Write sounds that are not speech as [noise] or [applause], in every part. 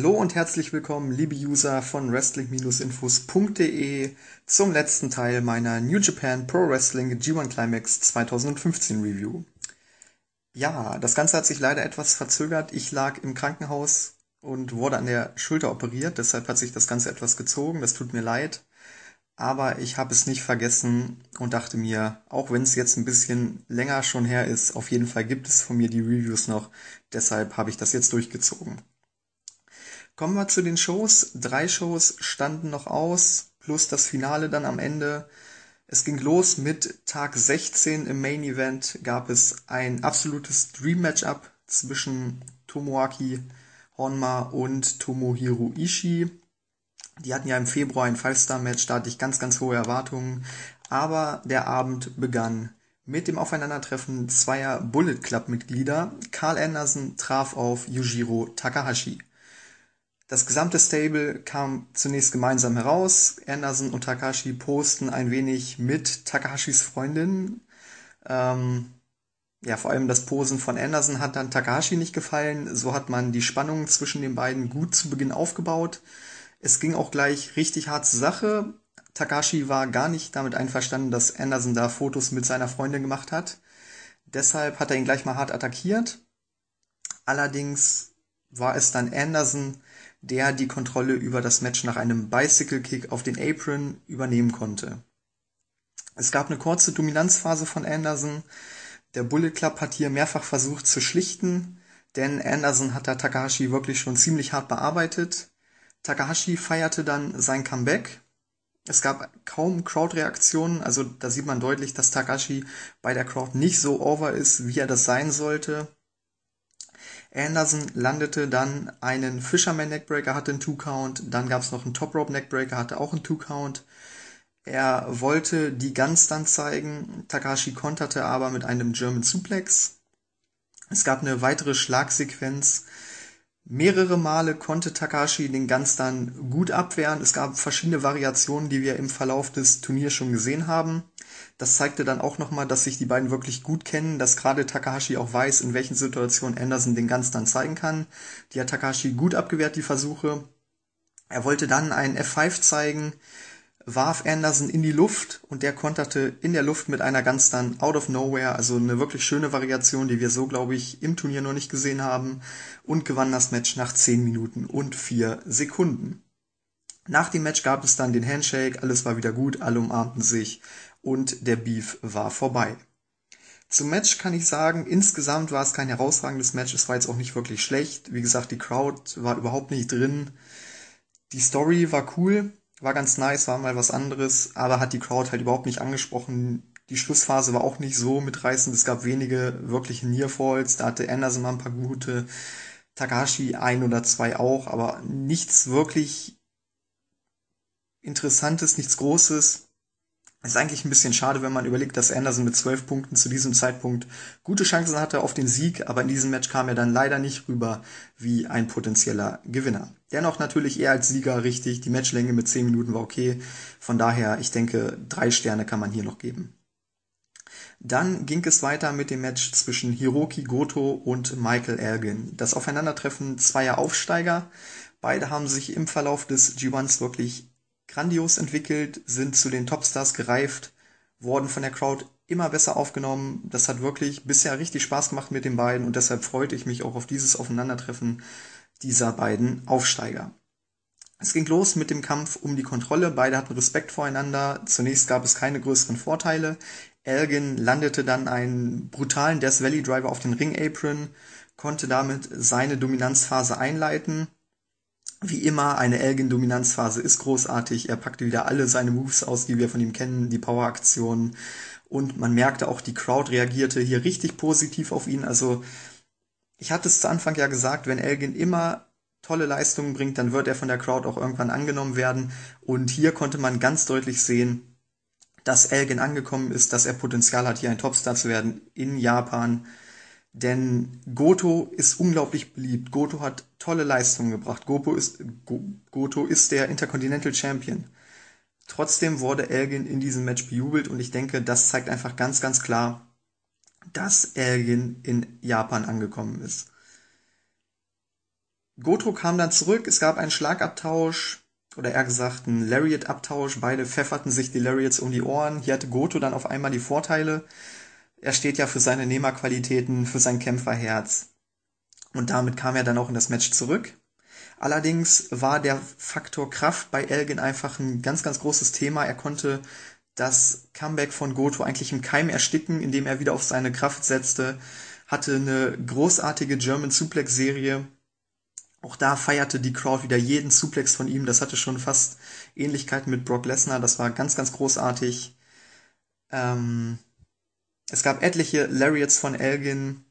Hallo und herzlich willkommen, liebe User von Wrestling-Infos.de zum letzten Teil meiner New Japan Pro Wrestling G1 Climax 2015 Review. Ja, das Ganze hat sich leider etwas verzögert. Ich lag im Krankenhaus und wurde an der Schulter operiert, deshalb hat sich das Ganze etwas gezogen. Das tut mir leid. Aber ich habe es nicht vergessen und dachte mir, auch wenn es jetzt ein bisschen länger schon her ist, auf jeden Fall gibt es von mir die Reviews noch. Deshalb habe ich das jetzt durchgezogen. Kommen wir zu den Shows. Drei Shows standen noch aus, plus das Finale dann am Ende. Es ging los mit Tag 16 im Main Event gab es ein absolutes Dream Matchup zwischen Tomoaki Honma und Tomohiro Ishii. Die hatten ja im Februar ein Five-Star-Match, da hatte ich ganz, ganz hohe Erwartungen. Aber der Abend begann mit dem Aufeinandertreffen zweier Bullet Club-Mitglieder. Carl Anderson traf auf Yujiro Takahashi. Das gesamte Stable kam zunächst gemeinsam heraus. Anderson und Takashi posten ein wenig mit Takahashis Freundin. Ähm, ja, vor allem das Posen von Anderson hat dann Takahashi nicht gefallen. So hat man die Spannung zwischen den beiden gut zu Beginn aufgebaut. Es ging auch gleich richtig hart zur Sache. Takashi war gar nicht damit einverstanden, dass Anderson da Fotos mit seiner Freundin gemacht hat. Deshalb hat er ihn gleich mal hart attackiert. Allerdings war es dann Anderson, der die Kontrolle über das Match nach einem Bicycle Kick auf den Apron übernehmen konnte. Es gab eine kurze Dominanzphase von Anderson. Der Bullet Club hat hier mehrfach versucht zu schlichten, denn Anderson hat da Takahashi wirklich schon ziemlich hart bearbeitet. Takahashi feierte dann sein Comeback. Es gab kaum Crowdreaktionen, also da sieht man deutlich, dass Takahashi bei der Crowd nicht so over ist, wie er das sein sollte. Anderson landete dann einen Fisherman Neckbreaker, hatte einen Two-Count, dann gab es noch einen Top Rope Neckbreaker, hatte auch einen Two-Count. Er wollte die Guns dann zeigen, Takashi konterte aber mit einem German Suplex. Es gab eine weitere Schlagsequenz. Mehrere Male konnte Takashi den Guns dann gut abwehren. Es gab verschiedene Variationen, die wir im Verlauf des Turniers schon gesehen haben. Das zeigte dann auch nochmal, dass sich die beiden wirklich gut kennen, dass gerade Takahashi auch weiß, in welchen Situationen Anderson den Guns dann zeigen kann. Die hat Takahashi gut abgewehrt, die Versuche. Er wollte dann einen F5 zeigen, warf Anderson in die Luft und der konterte in der Luft mit einer Guns dann out of nowhere, also eine wirklich schöne Variation, die wir so, glaube ich, im Turnier noch nicht gesehen haben und gewann das Match nach 10 Minuten und 4 Sekunden. Nach dem Match gab es dann den Handshake, alles war wieder gut, alle umarmten sich und der Beef war vorbei. Zum Match kann ich sagen, insgesamt war es kein herausragendes Match, es war jetzt auch nicht wirklich schlecht. Wie gesagt, die Crowd war überhaupt nicht drin. Die Story war cool, war ganz nice, war mal was anderes, aber hat die Crowd halt überhaupt nicht angesprochen. Die Schlussphase war auch nicht so mitreißend. Es gab wenige wirkliche Nearfalls. Da hatte Anderson mal ein paar gute, Takashi ein oder zwei auch, aber nichts wirklich Interessantes, nichts Großes. Ist eigentlich ein bisschen schade, wenn man überlegt, dass Anderson mit zwölf Punkten zu diesem Zeitpunkt gute Chancen hatte auf den Sieg, aber in diesem Match kam er dann leider nicht rüber wie ein potenzieller Gewinner. Dennoch natürlich eher als Sieger richtig, die Matchlänge mit zehn Minuten war okay, von daher, ich denke, drei Sterne kann man hier noch geben. Dann ging es weiter mit dem Match zwischen Hiroki Goto und Michael Elgin. Das Aufeinandertreffen zweier Aufsteiger. Beide haben sich im Verlauf des G1s wirklich grandios entwickelt, sind zu den Topstars gereift, wurden von der Crowd immer besser aufgenommen. Das hat wirklich bisher richtig Spaß gemacht mit den beiden und deshalb freute ich mich auch auf dieses Aufeinandertreffen dieser beiden Aufsteiger. Es ging los mit dem Kampf um die Kontrolle. Beide hatten Respekt voreinander. Zunächst gab es keine größeren Vorteile. Elgin landete dann einen brutalen Death Valley Driver auf den Ring Apron, konnte damit seine Dominanzphase einleiten wie immer, eine Elgin-Dominanzphase ist großartig. Er packte wieder alle seine Moves aus, die wir von ihm kennen, die Power-Aktionen. Und man merkte auch, die Crowd reagierte hier richtig positiv auf ihn. Also, ich hatte es zu Anfang ja gesagt, wenn Elgin immer tolle Leistungen bringt, dann wird er von der Crowd auch irgendwann angenommen werden. Und hier konnte man ganz deutlich sehen, dass Elgin angekommen ist, dass er Potenzial hat, hier ein Topstar zu werden in Japan. Denn Goto ist unglaublich beliebt. Goto hat tolle Leistungen gebracht. Goto ist, Goto ist der Intercontinental Champion. Trotzdem wurde Elgin in diesem Match bejubelt und ich denke, das zeigt einfach ganz, ganz klar, dass Elgin in Japan angekommen ist. Goto kam dann zurück, es gab einen Schlagabtausch, oder eher gesagt einen Lariat-Abtausch. Beide pfefferten sich die Lariats um die Ohren. Hier hatte Goto dann auf einmal die Vorteile. Er steht ja für seine Nehmerqualitäten, für sein Kämpferherz. Und damit kam er dann auch in das Match zurück. Allerdings war der Faktor Kraft bei Elgin einfach ein ganz, ganz großes Thema. Er konnte das Comeback von Goto eigentlich im Keim ersticken, indem er wieder auf seine Kraft setzte, hatte eine großartige German Suplex Serie. Auch da feierte die Crowd wieder jeden Suplex von ihm. Das hatte schon fast Ähnlichkeiten mit Brock Lesnar. Das war ganz, ganz großartig. Ähm, es gab etliche Lariats von Elgin.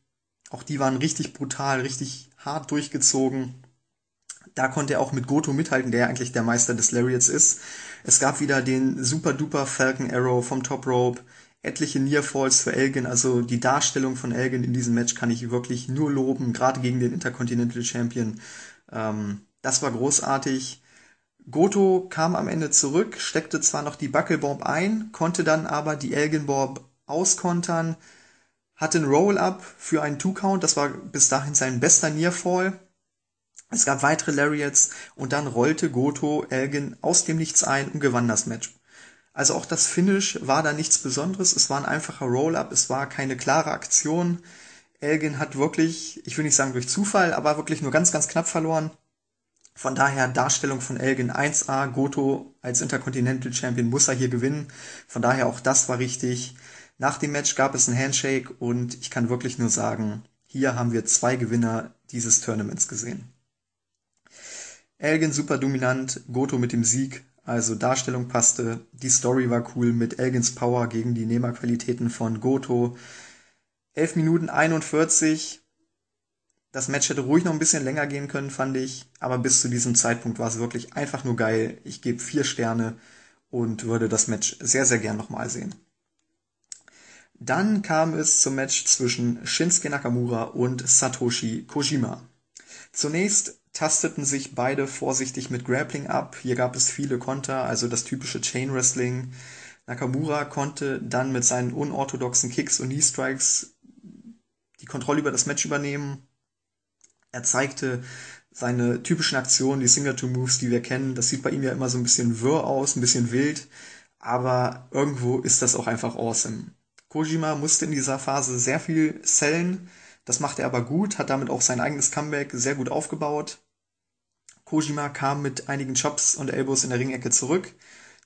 Auch die waren richtig brutal, richtig hart durchgezogen. Da konnte er auch mit Goto mithalten, der eigentlich der Meister des Lariats ist. Es gab wieder den super duper Falcon Arrow vom Top Rope, etliche Nearfalls für Elgin. Also die Darstellung von Elgin in diesem Match kann ich wirklich nur loben, gerade gegen den Intercontinental Champion. Ähm, das war großartig. Goto kam am Ende zurück, steckte zwar noch die Buckelbomb ein, konnte dann aber die Elgin Bomb auskontern, hatte einen Roll-Up für einen Two-Count, das war bis dahin sein bester Nearfall. Es gab weitere Lariats und dann rollte Goto Elgin aus dem Nichts ein und gewann das Match. Also auch das Finish war da nichts Besonderes, es war ein einfacher Roll-Up, es war keine klare Aktion. Elgin hat wirklich, ich will nicht sagen durch Zufall, aber wirklich nur ganz, ganz knapp verloren. Von daher Darstellung von Elgin 1A, Goto als Intercontinental Champion muss er hier gewinnen. Von daher auch das war richtig. Nach dem Match gab es ein Handshake und ich kann wirklich nur sagen, hier haben wir zwei Gewinner dieses Tournaments gesehen. Elgin super dominant, Goto mit dem Sieg, also Darstellung passte, die Story war cool mit Elgins Power gegen die Nehmerqualitäten von Goto. 11 Minuten 41. Das Match hätte ruhig noch ein bisschen länger gehen können, fand ich. Aber bis zu diesem Zeitpunkt war es wirklich einfach nur geil. Ich gebe vier Sterne und würde das Match sehr, sehr gern nochmal sehen. Dann kam es zum Match zwischen Shinsuke Nakamura und Satoshi Kojima. Zunächst tasteten sich beide vorsichtig mit Grappling ab. Hier gab es viele Konter, also das typische Chain Wrestling. Nakamura konnte dann mit seinen unorthodoxen Kicks und Knee Strikes die Kontrolle über das Match übernehmen. Er zeigte seine typischen Aktionen, die Signature Moves, die wir kennen. Das sieht bei ihm ja immer so ein bisschen wirr aus, ein bisschen wild, aber irgendwo ist das auch einfach awesome. Kojima musste in dieser Phase sehr viel sellen. Das machte er aber gut, hat damit auch sein eigenes Comeback sehr gut aufgebaut. Kojima kam mit einigen Chops und Elbows in der Ringecke zurück.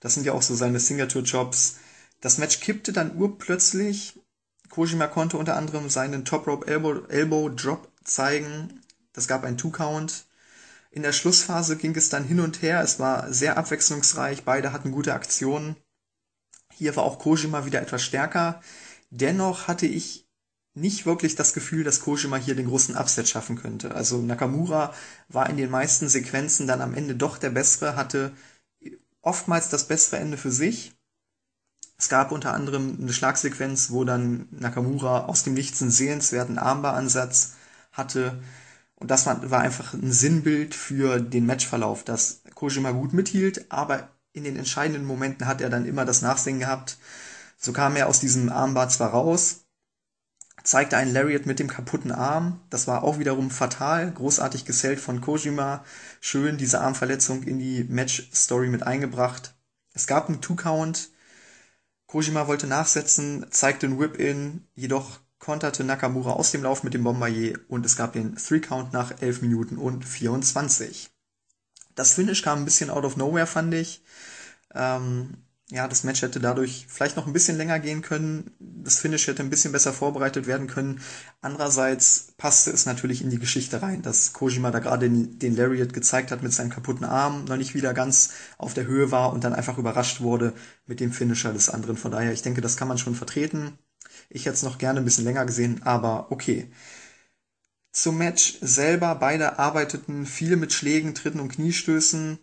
Das sind ja auch so seine Signature-Chops. Das Match kippte dann urplötzlich. Kojima konnte unter anderem seinen Top Rope Elbow, Elbow Drop zeigen. Das gab einen Two-Count. In der Schlussphase ging es dann hin und her. Es war sehr abwechslungsreich. Beide hatten gute Aktionen. Hier war auch Kojima wieder etwas stärker. Dennoch hatte ich nicht wirklich das Gefühl, dass Kojima hier den großen Upset schaffen könnte. Also Nakamura war in den meisten Sequenzen dann am Ende doch der bessere, hatte oftmals das bessere Ende für sich. Es gab unter anderem eine Schlagsequenz, wo dann Nakamura aus dem Nichts einen sehenswerten Armbaransatz hatte. Und das war, einfach ein Sinnbild für den Matchverlauf, dass Kojima gut mithielt, aber in den entscheidenden Momenten hat er dann immer das Nachsehen gehabt. So kam er aus diesem Armbar zwar raus, zeigte einen Lariat mit dem kaputten Arm. Das war auch wiederum fatal, großartig gesellt von Kojima. Schön diese Armverletzung in die Match-Story mit eingebracht. Es gab einen Two-Count. Kojima wollte nachsetzen, zeigte einen Whip-In, jedoch konterte Nakamura aus dem Lauf mit dem Bombardier und es gab den Three-Count nach 11 Minuten und 24. Das Finish kam ein bisschen out of nowhere, fand ich. Ähm, ja, das Match hätte dadurch vielleicht noch ein bisschen länger gehen können. Das Finish hätte ein bisschen besser vorbereitet werden können. Andererseits passte es natürlich in die Geschichte rein, dass Kojima da gerade den, den Lariat gezeigt hat mit seinem kaputten Arm, noch nicht wieder ganz auf der Höhe war und dann einfach überrascht wurde mit dem Finisher des anderen. Von daher, ich denke, das kann man schon vertreten. Ich hätte es noch gerne ein bisschen länger gesehen, aber okay. Zum Match selber, beide arbeiteten viel mit Schlägen, Tritten und Kniestößen.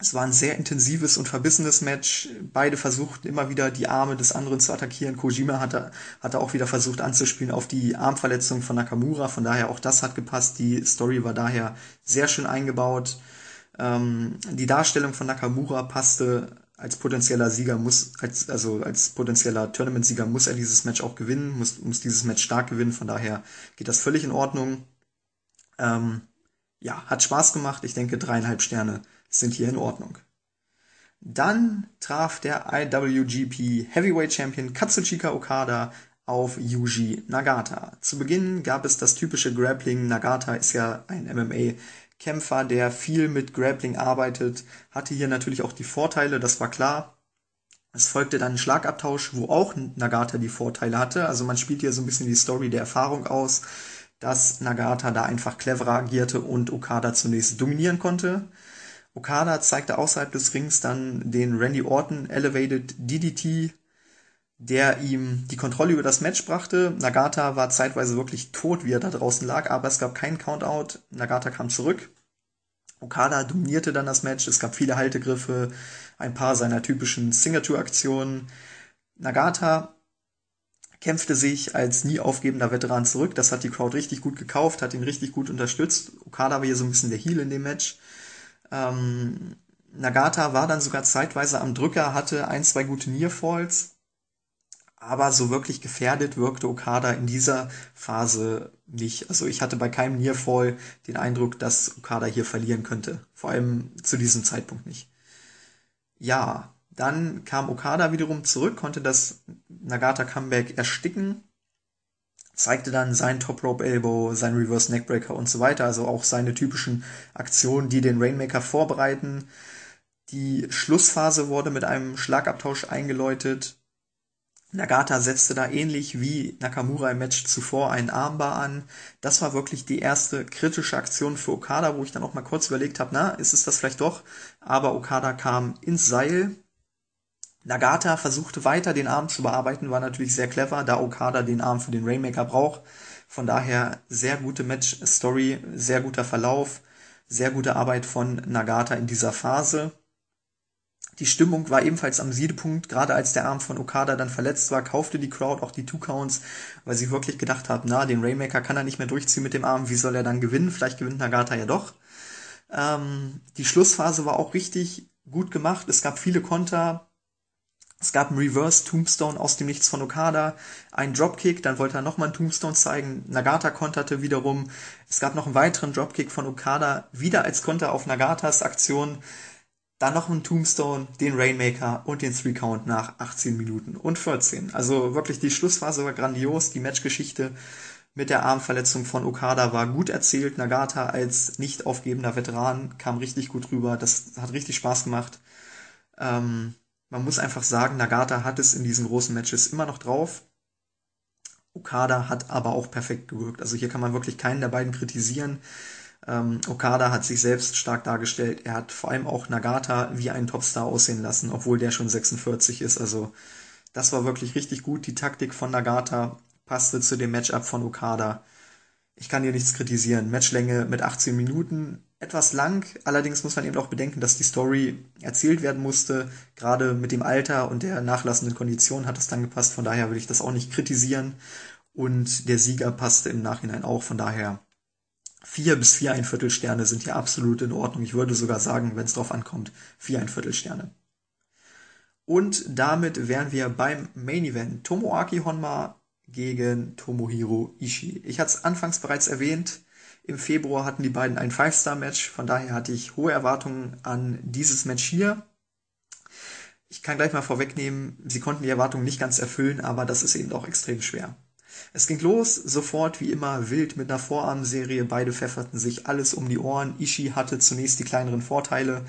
Es war ein sehr intensives und verbissenes Match. Beide versuchten immer wieder die Arme des anderen zu attackieren. Kojima hatte, hatte auch wieder versucht anzuspielen auf die Armverletzung von Nakamura. Von daher auch das hat gepasst. Die Story war daher sehr schön eingebaut. Ähm, die Darstellung von Nakamura passte als potenzieller Sieger muss, als, also als potenzieller Tournament-Sieger muss er dieses Match auch gewinnen, muss, muss dieses Match stark gewinnen, von daher geht das völlig in Ordnung. Ähm, ja, hat Spaß gemacht. Ich denke, dreieinhalb Sterne sind hier in Ordnung. Dann traf der IWGP Heavyweight Champion Katsuchika Okada auf Yuji Nagata. Zu Beginn gab es das typische Grappling. Nagata ist ja ein MMA-Kämpfer, der viel mit Grappling arbeitet, hatte hier natürlich auch die Vorteile, das war klar. Es folgte dann ein Schlagabtausch, wo auch Nagata die Vorteile hatte. Also man spielt hier so ein bisschen die Story der Erfahrung aus, dass Nagata da einfach cleverer agierte und Okada zunächst dominieren konnte. Okada zeigte außerhalb des Rings dann den Randy Orton Elevated DDT, der ihm die Kontrolle über das Match brachte. Nagata war zeitweise wirklich tot, wie er da draußen lag, aber es gab keinen Countout. Nagata kam zurück. Okada dominierte dann das Match. Es gab viele Haltegriffe, ein paar seiner typischen Signature-Aktionen. Nagata kämpfte sich als nie aufgebender Veteran zurück. Das hat die Crowd richtig gut gekauft, hat ihn richtig gut unterstützt. Okada war hier so ein bisschen der Heel in dem Match. Ähm, Nagata war dann sogar zeitweise am Drücker, hatte ein, zwei gute Nearfalls, aber so wirklich gefährdet wirkte Okada in dieser Phase nicht. Also ich hatte bei keinem Nearfall den Eindruck, dass Okada hier verlieren könnte. Vor allem zu diesem Zeitpunkt nicht. Ja, dann kam Okada wiederum zurück, konnte das Nagata Comeback ersticken zeigte dann sein Top Rope Elbow, sein Reverse Neckbreaker und so weiter, also auch seine typischen Aktionen, die den Rainmaker vorbereiten. Die Schlussphase wurde mit einem Schlagabtausch eingeläutet. Nagata setzte da ähnlich wie Nakamura im Match zuvor einen Armbar an. Das war wirklich die erste kritische Aktion für Okada, wo ich dann auch mal kurz überlegt habe, na, ist es das vielleicht doch? Aber Okada kam ins Seil, Nagata versuchte weiter den Arm zu bearbeiten, war natürlich sehr clever, da Okada den Arm für den Rainmaker braucht. Von daher sehr gute Match-Story, sehr guter Verlauf, sehr gute Arbeit von Nagata in dieser Phase. Die Stimmung war ebenfalls am Siedepunkt, gerade als der Arm von Okada dann verletzt war, kaufte die Crowd auch die Two Counts, weil sie wirklich gedacht haben, na, den Rainmaker kann er nicht mehr durchziehen mit dem Arm, wie soll er dann gewinnen? Vielleicht gewinnt Nagata ja doch. Ähm, die Schlussphase war auch richtig gut gemacht, es gab viele Konter, es gab einen Reverse Tombstone aus dem Nichts von Okada, einen Dropkick, dann wollte er nochmal einen Tombstone zeigen. Nagata konterte wiederum. Es gab noch einen weiteren Dropkick von Okada, wieder als Konter auf Nagatas Aktion. Dann noch einen Tombstone, den Rainmaker und den Three Count nach 18 Minuten und 14. Also wirklich die Schlussphase war grandios. Die Matchgeschichte mit der Armverletzung von Okada war gut erzählt. Nagata als nicht aufgebender Veteran kam richtig gut rüber. Das hat richtig Spaß gemacht. Ähm, man muss einfach sagen, Nagata hat es in diesen großen Matches immer noch drauf. Okada hat aber auch perfekt gewirkt. Also hier kann man wirklich keinen der beiden kritisieren. Ähm, Okada hat sich selbst stark dargestellt. Er hat vor allem auch Nagata wie einen Topstar aussehen lassen, obwohl der schon 46 ist. Also das war wirklich richtig gut. Die Taktik von Nagata passte zu dem Matchup von Okada. Ich kann hier nichts kritisieren. Matchlänge mit 18 Minuten etwas lang. Allerdings muss man eben auch bedenken, dass die Story erzählt werden musste. Gerade mit dem Alter und der nachlassenden Kondition hat es dann gepasst. Von daher will ich das auch nicht kritisieren. Und der Sieger passte im Nachhinein auch. Von daher vier bis vier ein Viertel Sterne sind hier absolut in Ordnung. Ich würde sogar sagen, wenn es drauf ankommt, vier ein Viertel Sterne. Und damit wären wir beim Main Event. Tomoaki Honma gegen Tomohiro Ishii. Ich hatte es anfangs bereits erwähnt. Im Februar hatten die beiden ein Five-Star-Match, von daher hatte ich hohe Erwartungen an dieses Match hier. Ich kann gleich mal vorwegnehmen, sie konnten die Erwartungen nicht ganz erfüllen, aber das ist eben auch extrem schwer. Es ging los, sofort wie immer wild mit einer Vorarmserie, beide pfefferten sich alles um die Ohren. Ishii hatte zunächst die kleineren Vorteile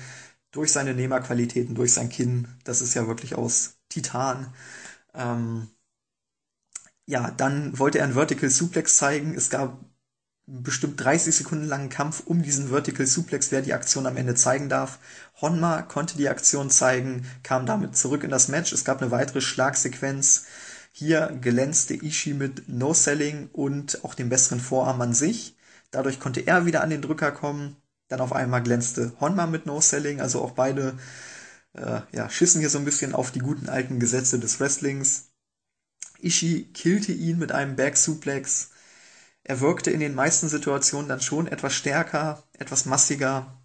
durch seine Nehmerqualitäten, durch sein Kinn, das ist ja wirklich aus Titan. Ähm, ja, dann wollte er einen Vertical Suplex zeigen. Es gab bestimmt 30 Sekunden langen Kampf um diesen Vertical Suplex, wer die Aktion am Ende zeigen darf. Honma konnte die Aktion zeigen, kam damit zurück in das Match. Es gab eine weitere Schlagsequenz. Hier glänzte Ishii mit No-Selling und auch dem besseren Vorarm an sich. Dadurch konnte er wieder an den Drücker kommen. Dann auf einmal glänzte Honma mit No-Selling, also auch beide äh, ja, schissen hier so ein bisschen auf die guten alten Gesetze des Wrestlings. Ishii killte ihn mit einem Back Suplex er wirkte in den meisten Situationen dann schon etwas stärker, etwas massiger.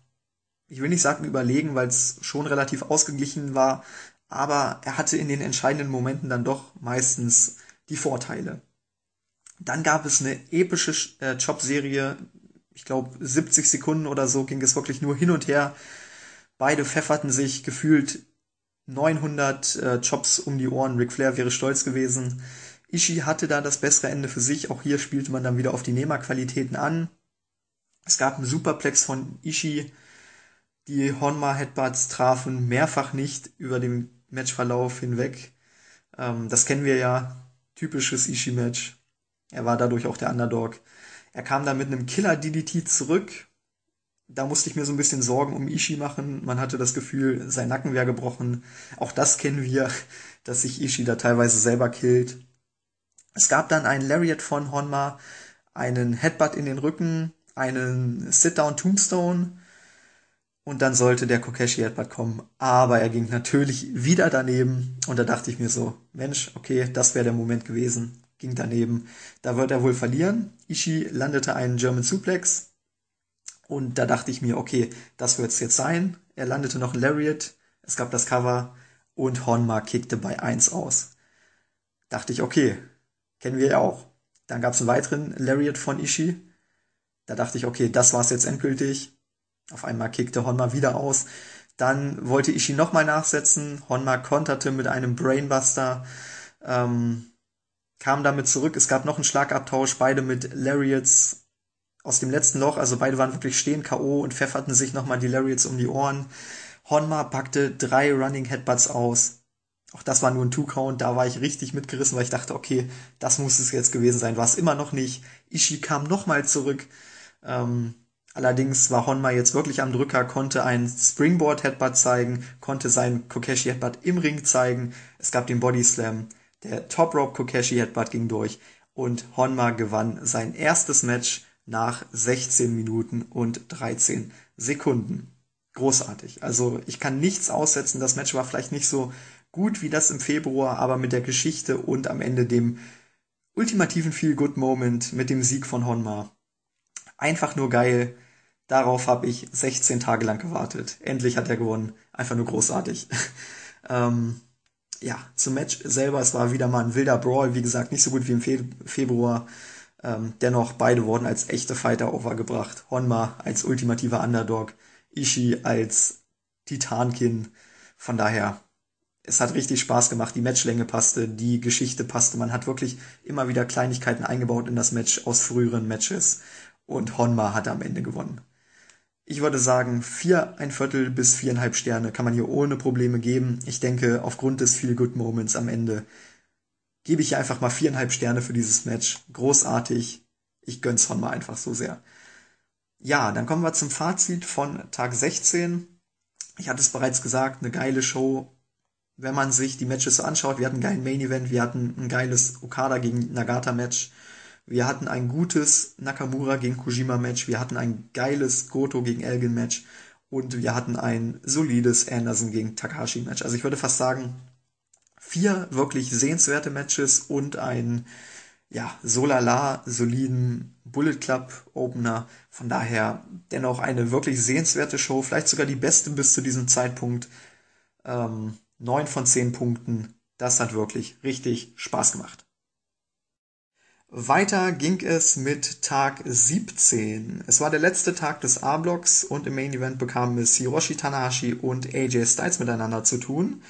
Ich will nicht sagen überlegen, weil es schon relativ ausgeglichen war, aber er hatte in den entscheidenden Momenten dann doch meistens die Vorteile. Dann gab es eine epische äh, Chop-Serie. ich glaube, 70 Sekunden oder so ging es wirklich nur hin und her. Beide pfefferten sich gefühlt 900 äh, Chops um die Ohren. Ric Flair wäre stolz gewesen. Ishii hatte da das bessere Ende für sich. Auch hier spielte man dann wieder auf die Nehmerqualitäten an. Es gab einen Superplex von Ishii. Die Honma Headbutts trafen mehrfach nicht über den Matchverlauf hinweg. Ähm, das kennen wir ja. Typisches Ishii-Match. Er war dadurch auch der Underdog. Er kam dann mit einem Killer DDT zurück. Da musste ich mir so ein bisschen Sorgen um Ishii machen. Man hatte das Gefühl, sein Nacken wäre gebrochen. Auch das kennen wir, [laughs] dass sich Ishii da teilweise selber killt. Es gab dann einen Lariat von Honma, einen Headbutt in den Rücken, einen Sit-Down Tombstone und dann sollte der Kokeshi Headbutt kommen. Aber er ging natürlich wieder daneben und da dachte ich mir so, Mensch, okay, das wäre der Moment gewesen. Ging daneben. Da wird er wohl verlieren. Ishii landete einen German Suplex und da dachte ich mir, okay, das wird es jetzt sein. Er landete noch ein Lariat, es gab das Cover und Honma kickte bei 1 aus. Dachte ich, okay, Kennen wir ja auch. Dann gab es einen weiteren Lariat von Ishii. Da dachte ich, okay, das war's jetzt endgültig. Auf einmal kickte Honma wieder aus. Dann wollte Ishii nochmal nachsetzen. Honma konterte mit einem Brainbuster. Ähm, kam damit zurück. Es gab noch einen Schlagabtausch, beide mit Lariats aus dem letzten Loch. Also beide waren wirklich stehen K.O. und pfefferten sich nochmal die Lariats um die Ohren. Honma packte drei Running Headbutts aus. Auch das war nur ein Two-Count, da war ich richtig mitgerissen, weil ich dachte, okay, das muss es jetzt gewesen sein. War es immer noch nicht. Ishii kam nochmal zurück. Ähm, allerdings war Honma jetzt wirklich am Drücker, konnte ein Springboard-Headbutt zeigen, konnte sein Kokeshi-Headbutt im Ring zeigen. Es gab den Body Slam. Der Top Rope Kokeshi Headbutt ging durch und Honma gewann sein erstes Match nach 16 Minuten und 13 Sekunden. Großartig. Also ich kann nichts aussetzen. Das Match war vielleicht nicht so gut wie das im Februar, aber mit der Geschichte und am Ende dem ultimativen Feel-Good-Moment mit dem Sieg von Honma. Einfach nur geil. Darauf habe ich 16 Tage lang gewartet. Endlich hat er gewonnen. Einfach nur großartig. [laughs] ähm, ja, zum Match selber, es war wieder mal ein wilder Brawl, wie gesagt, nicht so gut wie im Fe Februar. Ähm, dennoch, beide wurden als echte Fighter overgebracht. Honma als ultimativer Underdog, Ishii als Titankin. Von daher, es hat richtig Spaß gemacht, die Matchlänge passte, die Geschichte passte. Man hat wirklich immer wieder Kleinigkeiten eingebaut in das Match aus früheren Matches und Honma hat am Ende gewonnen. Ich würde sagen, vier, ein Viertel bis viereinhalb Sterne kann man hier ohne Probleme geben. Ich denke, aufgrund des Feel Good Moments am Ende gebe ich hier einfach mal viereinhalb Sterne für dieses Match. Großartig. Ich gönn's Honma einfach so sehr. Ja, dann kommen wir zum Fazit von Tag 16. Ich hatte es bereits gesagt, eine geile Show, wenn man sich die Matches so anschaut, wir hatten einen geilen Main Event, wir hatten ein geiles Okada gegen Nagata Match, wir hatten ein gutes Nakamura gegen Kojima Match, wir hatten ein geiles Goto gegen Elgin Match und wir hatten ein solides Anderson gegen Takashi Match. Also ich würde fast sagen, vier wirklich sehenswerte Matches und ein ja, solala soliden Bullet Club Opener. Von daher dennoch eine wirklich sehenswerte Show, vielleicht sogar die beste bis zu diesem Zeitpunkt. Ähm, 9 von 10 Punkten. Das hat wirklich richtig Spaß gemacht. Weiter ging es mit Tag 17. Es war der letzte Tag des A-Blocks und im Main Event bekamen es Hiroshi Tanahashi und AJ Styles miteinander zu tun.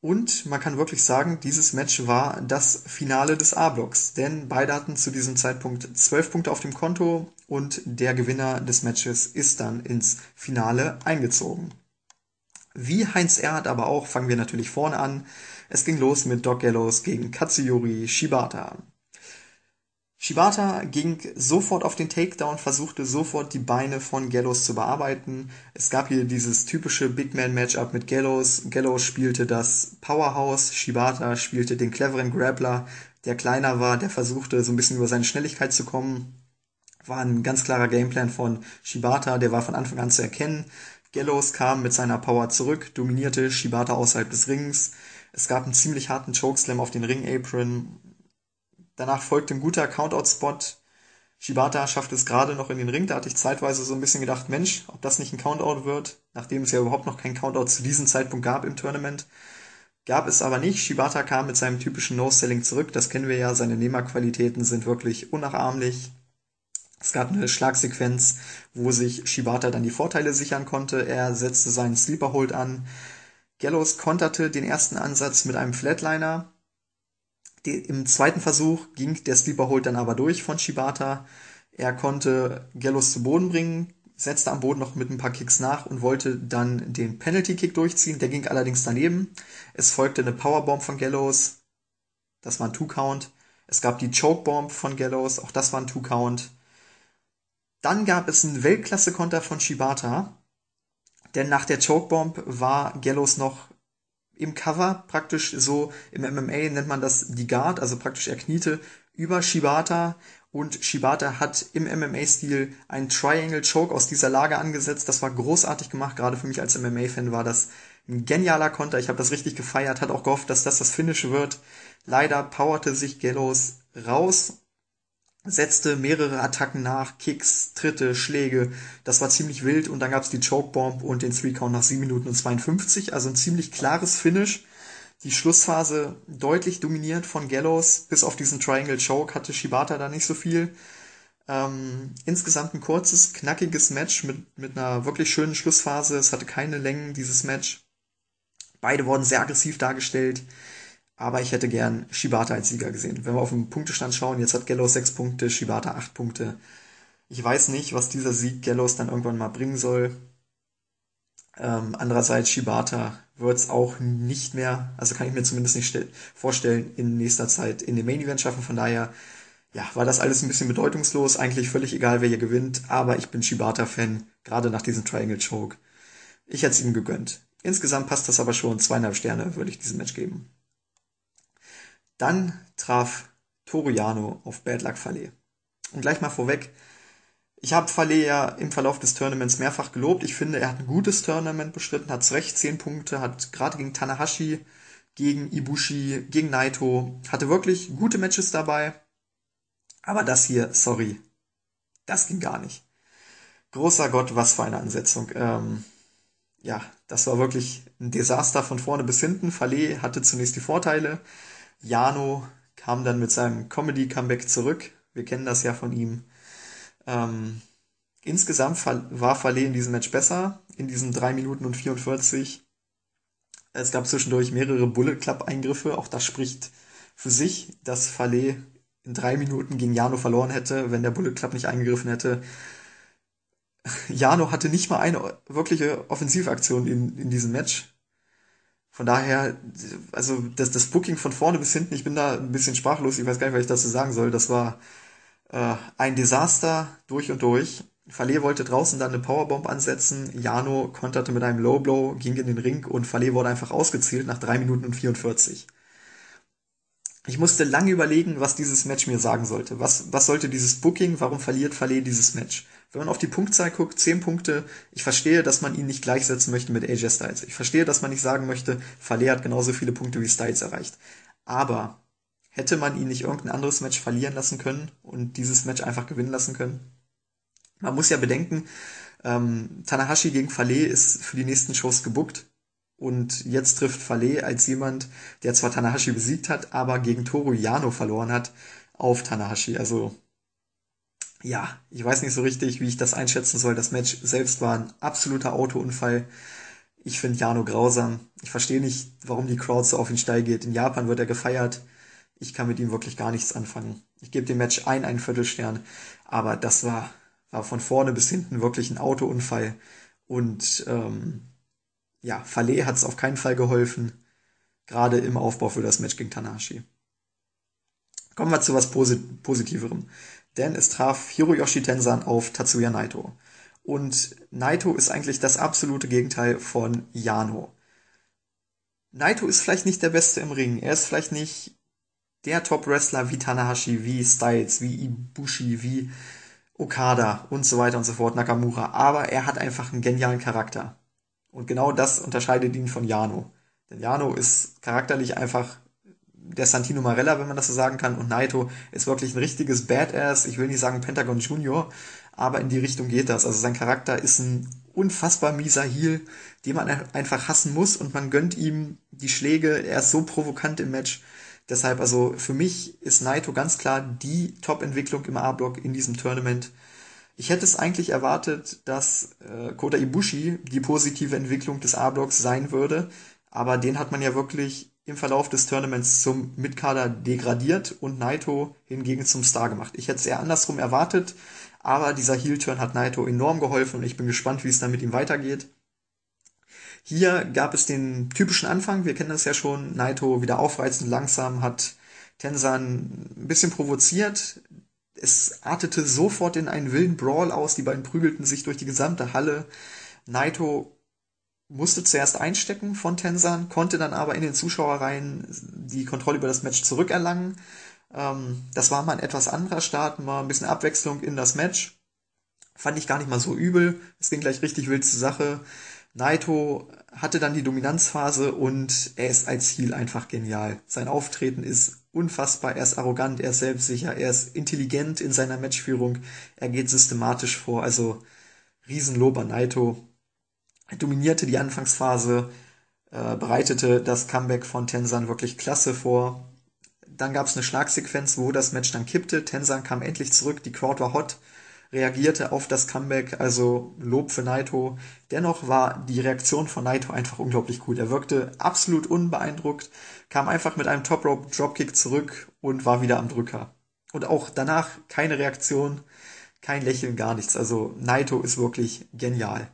Und man kann wirklich sagen, dieses Match war das Finale des A-Blocks, denn beide hatten zu diesem Zeitpunkt 12 Punkte auf dem Konto und der Gewinner des Matches ist dann ins Finale eingezogen. Wie Heinz Erhardt aber auch, fangen wir natürlich vorne an. Es ging los mit Doc Gallows gegen Katsuyori Shibata. Shibata ging sofort auf den Takedown, versuchte sofort die Beine von Gallows zu bearbeiten. Es gab hier dieses typische Big Man Matchup mit Gallows. Gallows spielte das Powerhouse, Shibata spielte den cleveren Grappler, der kleiner war, der versuchte so ein bisschen über seine Schnelligkeit zu kommen. War ein ganz klarer Gameplan von Shibata, der war von Anfang an zu erkennen. Gallows kam mit seiner Power zurück, dominierte Shibata außerhalb des Rings. Es gab einen ziemlich harten Chokeslam auf den Ring-Apron. Danach folgte ein guter Countout-Spot. Shibata schaffte es gerade noch in den Ring. Da hatte ich zeitweise so ein bisschen gedacht, Mensch, ob das nicht ein Countout wird, nachdem es ja überhaupt noch keinen Countout zu diesem Zeitpunkt gab im Tournament. Gab es aber nicht. Shibata kam mit seinem typischen No-Selling zurück. Das kennen wir ja. Seine Nehmerqualitäten sind wirklich unnachahmlich. Es gab eine Schlagsequenz, wo sich Shibata dann die Vorteile sichern konnte. Er setzte seinen Sleeper Hold an. Gallows konterte den ersten Ansatz mit einem Flatliner. Die, Im zweiten Versuch ging der Sleeper Hold dann aber durch von Shibata. Er konnte Gallows zu Boden bringen, setzte am Boden noch mit ein paar Kicks nach und wollte dann den Penalty Kick durchziehen. Der ging allerdings daneben. Es folgte eine Powerbomb von Gallows. Das war ein Two-Count. Es gab die Chokebomb von Gallows. Auch das war ein Two-Count. Dann gab es einen Weltklasse-Konter von Shibata. Denn nach der Chokebomb war Gallows noch im Cover, praktisch so im MMA nennt man das die Guard, also praktisch er kniete über Shibata und Shibata hat im MMA-Stil einen Triangle Choke aus dieser Lage angesetzt. Das war großartig gemacht, gerade für mich als MMA-Fan war das ein genialer Konter. Ich habe das richtig gefeiert, hat auch gehofft, dass das das Finish wird. Leider powerte sich Gallows raus setzte mehrere Attacken nach, Kicks, Tritte, Schläge. Das war ziemlich wild und dann gab's die Chokebomb und den Three Count nach 7 Minuten und 52. Also ein ziemlich klares Finish. Die Schlussphase deutlich dominiert von Gallows. Bis auf diesen Triangle Choke hatte Shibata da nicht so viel. Ähm, insgesamt ein kurzes, knackiges Match mit, mit einer wirklich schönen Schlussphase. Es hatte keine Längen, dieses Match. Beide wurden sehr aggressiv dargestellt. Aber ich hätte gern Shibata als Sieger gesehen. Wenn wir auf den Punktestand schauen, jetzt hat Gallows sechs Punkte, Shibata acht Punkte. Ich weiß nicht, was dieser Sieg Gallows dann irgendwann mal bringen soll. Ähm, andererseits, Shibata wird es auch nicht mehr, also kann ich mir zumindest nicht vorstellen, in nächster Zeit in den Main Event schaffen. Von daher, ja, war das alles ein bisschen bedeutungslos. Eigentlich völlig egal, wer hier gewinnt. Aber ich bin Shibata-Fan, gerade nach diesem Triangle Choke. Ich hätte es ihm gegönnt. Insgesamt passt das aber schon. Zweieinhalb Sterne würde ich diesem Match geben. Dann traf Toriano auf Bad Luck Fale. Und gleich mal vorweg, ich habe Fale ja im Verlauf des Tournaments mehrfach gelobt. Ich finde, er hat ein gutes Tournament bestritten, hat zu Recht 10 Punkte, hat gerade gegen Tanahashi, gegen Ibushi, gegen Naito, hatte wirklich gute Matches dabei. Aber das hier, sorry, das ging gar nicht. Großer Gott, was für eine Ansetzung. Ähm, ja, das war wirklich ein Desaster von vorne bis hinten. Fale hatte zunächst die Vorteile, Jano kam dann mit seinem Comedy-Comeback zurück. Wir kennen das ja von ihm. Ähm, insgesamt war Fale in diesem Match besser, in diesen 3 Minuten und 44. Es gab zwischendurch mehrere Bullet Club Eingriffe. Auch das spricht für sich, dass Fale in drei Minuten gegen Jano verloren hätte, wenn der Bullet Club nicht eingegriffen hätte. Jano hatte nicht mal eine wirkliche Offensivaktion in, in diesem Match. Von daher, also das, das Booking von vorne bis hinten, ich bin da ein bisschen sprachlos, ich weiß gar nicht, was ich dazu sagen soll. Das war äh, ein Desaster durch und durch. Fale wollte draußen dann eine Powerbomb ansetzen. Jano konterte mit einem Low Blow, ging in den Ring und Fale wurde einfach ausgezielt nach 3 Minuten und 44. Ich musste lange überlegen, was dieses Match mir sagen sollte. Was, was sollte dieses Booking, warum verliert Fale dieses Match? Wenn man auf die Punktzahl guckt, 10 Punkte, ich verstehe, dass man ihn nicht gleichsetzen möchte mit AJ Styles. Ich verstehe, dass man nicht sagen möchte, Fale hat genauso viele Punkte wie Styles erreicht. Aber hätte man ihn nicht irgendein anderes Match verlieren lassen können und dieses Match einfach gewinnen lassen können? Man muss ja bedenken, ähm, Tanahashi gegen Fale ist für die nächsten Shows gebuckt. Und jetzt trifft Fale als jemand, der zwar Tanahashi besiegt hat, aber gegen Toru Yano verloren hat, auf Tanahashi. Also ja, ich weiß nicht so richtig, wie ich das einschätzen soll. Das Match selbst war ein absoluter Autounfall. Ich finde Jano grausam. Ich verstehe nicht, warum die Crowd so auf ihn steil geht. In Japan wird er gefeiert. Ich kann mit ihm wirklich gar nichts anfangen. Ich gebe dem Match ein, einen Viertelstern. Aber das war, war von vorne bis hinten wirklich ein Autounfall. Und ähm, ja, Fale hat es auf keinen Fall geholfen. Gerade im Aufbau für das Match gegen Tanahashi. Kommen wir zu was Posit Positiverem denn es traf Hiroyoshi Tensan auf Tatsuya Naito. Und Naito ist eigentlich das absolute Gegenteil von Yano. Naito ist vielleicht nicht der Beste im Ring. Er ist vielleicht nicht der Top-Wrestler wie Tanahashi, wie Styles, wie Ibushi, wie Okada und so weiter und so fort, Nakamura. Aber er hat einfach einen genialen Charakter. Und genau das unterscheidet ihn von Yano. Denn Yano ist charakterlich einfach der Santino Marella, wenn man das so sagen kann, und Naito ist wirklich ein richtiges Badass. Ich will nicht sagen Pentagon Junior, aber in die Richtung geht das. Also sein Charakter ist ein unfassbar mieser Heel, den man einfach hassen muss und man gönnt ihm die Schläge. Er ist so provokant im Match. Deshalb, also für mich ist Naito ganz klar die Top-Entwicklung im A-Block in diesem Tournament. Ich hätte es eigentlich erwartet, dass äh, Kota Ibushi die positive Entwicklung des A-Blocks sein würde, aber den hat man ja wirklich im Verlauf des Tournaments zum Mitkader degradiert und Naito hingegen zum Star gemacht. Ich hätte es eher andersrum erwartet, aber dieser Heel-Turn hat Naito enorm geholfen und ich bin gespannt, wie es dann mit ihm weitergeht. Hier gab es den typischen Anfang, wir kennen das ja schon, Naito wieder aufreizend langsam, hat Tensan ein bisschen provoziert. Es artete sofort in einen wilden Brawl aus, die beiden prügelten sich durch die gesamte Halle. Naito musste zuerst einstecken von Tensan, konnte dann aber in den Zuschauerreihen die Kontrolle über das Match zurückerlangen. Ähm, das war mal ein etwas anderer Start, mal ein bisschen Abwechslung in das Match. Fand ich gar nicht mal so übel. Es ging gleich richtig wild zur Sache. Naito hatte dann die Dominanzphase und er ist als Heel einfach genial. Sein Auftreten ist unfassbar, er ist arrogant, er ist selbstsicher, er ist intelligent in seiner Matchführung, er geht systematisch vor, also Riesenlob an Naito. Er dominierte die Anfangsphase, äh, bereitete das Comeback von Tensan wirklich klasse vor. Dann gab es eine Schlagsequenz, wo das Match dann kippte. Tensan kam endlich zurück, die Crowd war hot reagierte auf das Comeback, also Lob für Naito. Dennoch war die Reaktion von Naito einfach unglaublich cool. Er wirkte absolut unbeeindruckt, kam einfach mit einem Top Rope Dropkick zurück und war wieder am Drücker. Und auch danach keine Reaktion, kein Lächeln, gar nichts. Also Naito ist wirklich genial.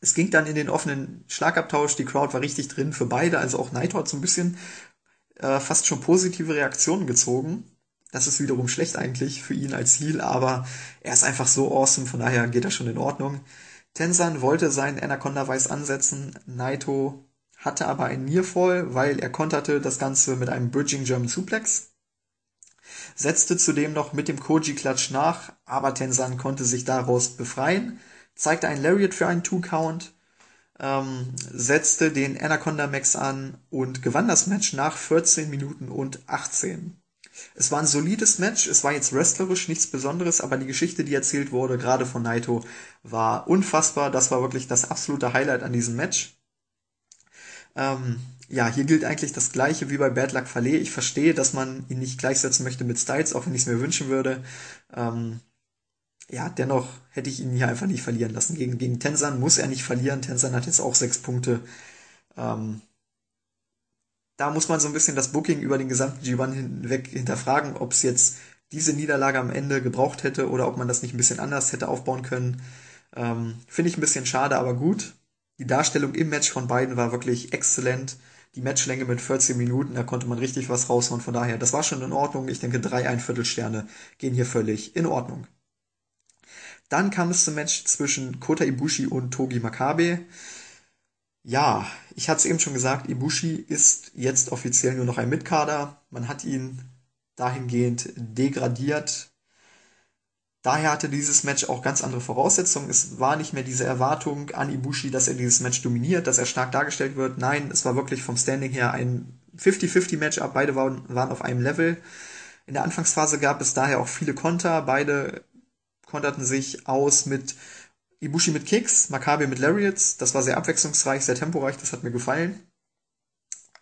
Es ging dann in den offenen Schlagabtausch, die Crowd war richtig drin für beide, also auch Naito hat so ein bisschen äh, fast schon positive Reaktionen gezogen. Das ist wiederum schlecht eigentlich für ihn als Heal, aber er ist einfach so awesome, von daher geht er schon in Ordnung. Tensan wollte seinen Anaconda Weiß ansetzen, Naito hatte aber ein Nearfall, weil er konterte das Ganze mit einem Bridging German Suplex, setzte zudem noch mit dem Koji-Klatsch nach, aber Tensan konnte sich daraus befreien, zeigte ein Lariat für einen Two-Count, ähm, setzte den Anaconda Max an und gewann das Match nach 14 Minuten und 18. Es war ein solides Match, es war jetzt wrestlerisch nichts Besonderes, aber die Geschichte, die erzählt wurde, gerade von Naito, war unfassbar. Das war wirklich das absolute Highlight an diesem Match. Ähm, ja, hier gilt eigentlich das gleiche wie bei Bad Luck Fale. Ich verstehe, dass man ihn nicht gleichsetzen möchte mit Styles, auch wenn ich es mir wünschen würde. Ähm, ja, dennoch hätte ich ihn hier einfach nicht verlieren lassen. Gegen, gegen Tensan muss er nicht verlieren. Tensan hat jetzt auch sechs Punkte. Ähm, da muss man so ein bisschen das Booking über den gesamten G1 hinweg hinterfragen, ob es jetzt diese Niederlage am Ende gebraucht hätte oder ob man das nicht ein bisschen anders hätte aufbauen können. Ähm, Finde ich ein bisschen schade, aber gut. Die Darstellung im Match von beiden war wirklich exzellent. Die Matchlänge mit 14 Minuten, da konnte man richtig was raushauen. Von daher, das war schon in Ordnung. Ich denke, drei Einviertelsterne gehen hier völlig in Ordnung. Dann kam es zum Match zwischen Kota Ibushi und Togi Makabe. Ja, ich hatte es eben schon gesagt, Ibushi ist jetzt offiziell nur noch ein Mitkader. Man hat ihn dahingehend degradiert. Daher hatte dieses Match auch ganz andere Voraussetzungen. Es war nicht mehr diese Erwartung an Ibushi, dass er dieses Match dominiert, dass er stark dargestellt wird. Nein, es war wirklich vom Standing her ein 50-50-Matchup. Beide waren, waren auf einem Level. In der Anfangsphase gab es daher auch viele Konter. Beide konterten sich aus mit Ibushi mit Kicks, Makabe mit Lariats. Das war sehr abwechslungsreich, sehr temporeich, das hat mir gefallen.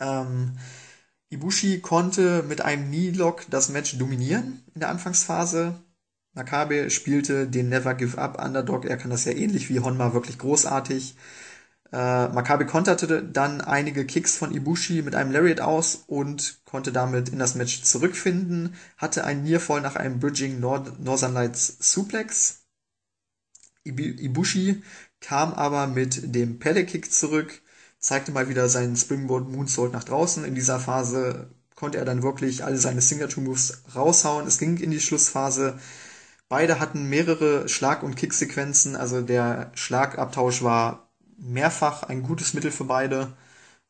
Ähm, Ibushi konnte mit einem Knee-Lock das Match dominieren in der Anfangsphase. Makabe spielte den Never Give Up Underdog. Er kann das ja ähnlich wie Honma wirklich großartig. Äh, Makabe konterte dann einige Kicks von Ibushi mit einem Lariat aus und konnte damit in das Match zurückfinden. Hatte einen Nearfall nach einem Bridging Nord Northern Lights Suplex. Ibushi kam aber mit dem Pele-Kick zurück, zeigte mal wieder seinen Springboard Moonsault nach draußen. In dieser Phase konnte er dann wirklich alle seine Signature-Moves raushauen. Es ging in die Schlussphase. Beide hatten mehrere Schlag- und Kicksequenzen, also der Schlagabtausch war mehrfach ein gutes Mittel für beide,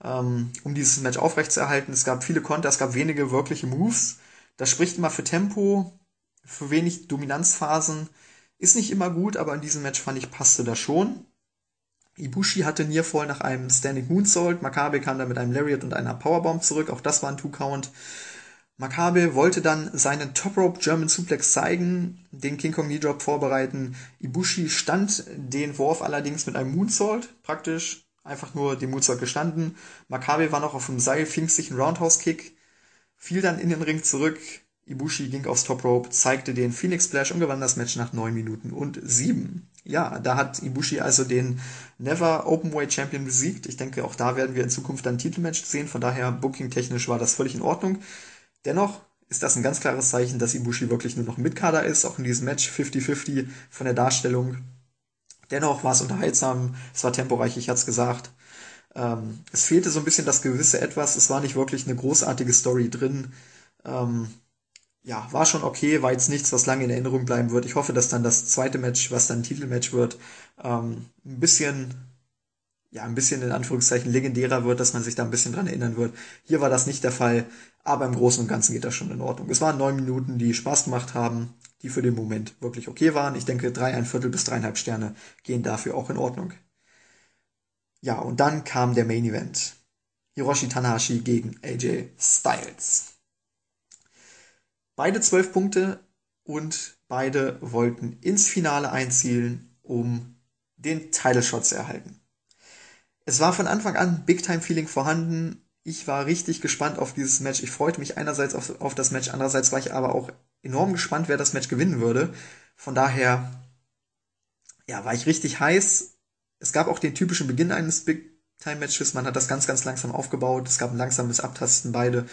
ähm, um dieses Match aufrechtzuerhalten. Es gab viele Konter, es gab wenige wirkliche Moves. Das spricht immer für Tempo, für wenig Dominanzphasen. Ist nicht immer gut, aber in diesem Match fand ich, passte das schon. Ibushi hatte Nearfall nach einem Standing Moonsault. Makabe kam dann mit einem Lariat und einer Powerbomb zurück. Auch das war ein Two-Count. Makabe wollte dann seinen Top Rope German Suplex zeigen, den King Kong Knee Drop vorbereiten. Ibushi stand den Wurf allerdings mit einem Moonsault, praktisch einfach nur den Moonsault gestanden. Makabe war noch auf dem Seil, fing sich einen Roundhouse Kick, fiel dann in den Ring zurück. Ibushi ging aufs Top Rope, zeigte den Phoenix Splash und gewann das Match nach 9 Minuten und 7. Ja, da hat Ibushi also den Never Openweight Champion besiegt. Ich denke, auch da werden wir in Zukunft ein Titelmatch sehen. Von daher, booking-technisch war das völlig in Ordnung. Dennoch ist das ein ganz klares Zeichen, dass Ibushi wirklich nur noch Mitkader ist, auch in diesem Match 50-50 von der Darstellung. Dennoch war es unterhaltsam, es war temporeich, ich hatte es gesagt. Ähm, es fehlte so ein bisschen das gewisse Etwas, es war nicht wirklich eine großartige Story drin. Ähm, ja, war schon okay, war jetzt nichts, was lange in Erinnerung bleiben wird. Ich hoffe, dass dann das zweite Match, was dann ein Titelmatch wird, ähm, ein bisschen, ja, ein bisschen in Anführungszeichen legendärer wird, dass man sich da ein bisschen dran erinnern wird. Hier war das nicht der Fall, aber im Großen und Ganzen geht das schon in Ordnung. Es waren neun Minuten, die Spaß gemacht haben, die für den Moment wirklich okay waren. Ich denke, drei, ein Viertel bis dreieinhalb Sterne gehen dafür auch in Ordnung. Ja, und dann kam der Main Event. Hiroshi Tanahashi gegen AJ Styles. Beide zwölf Punkte und beide wollten ins Finale einzielen, um den Title Shot zu erhalten. Es war von Anfang an Big Time Feeling vorhanden. Ich war richtig gespannt auf dieses Match. Ich freute mich einerseits auf, auf das Match, andererseits war ich aber auch enorm gespannt, wer das Match gewinnen würde. Von daher, ja, war ich richtig heiß. Es gab auch den typischen Beginn eines Big Time Matches. Man hat das ganz, ganz langsam aufgebaut. Es gab ein langsames Abtasten. Beide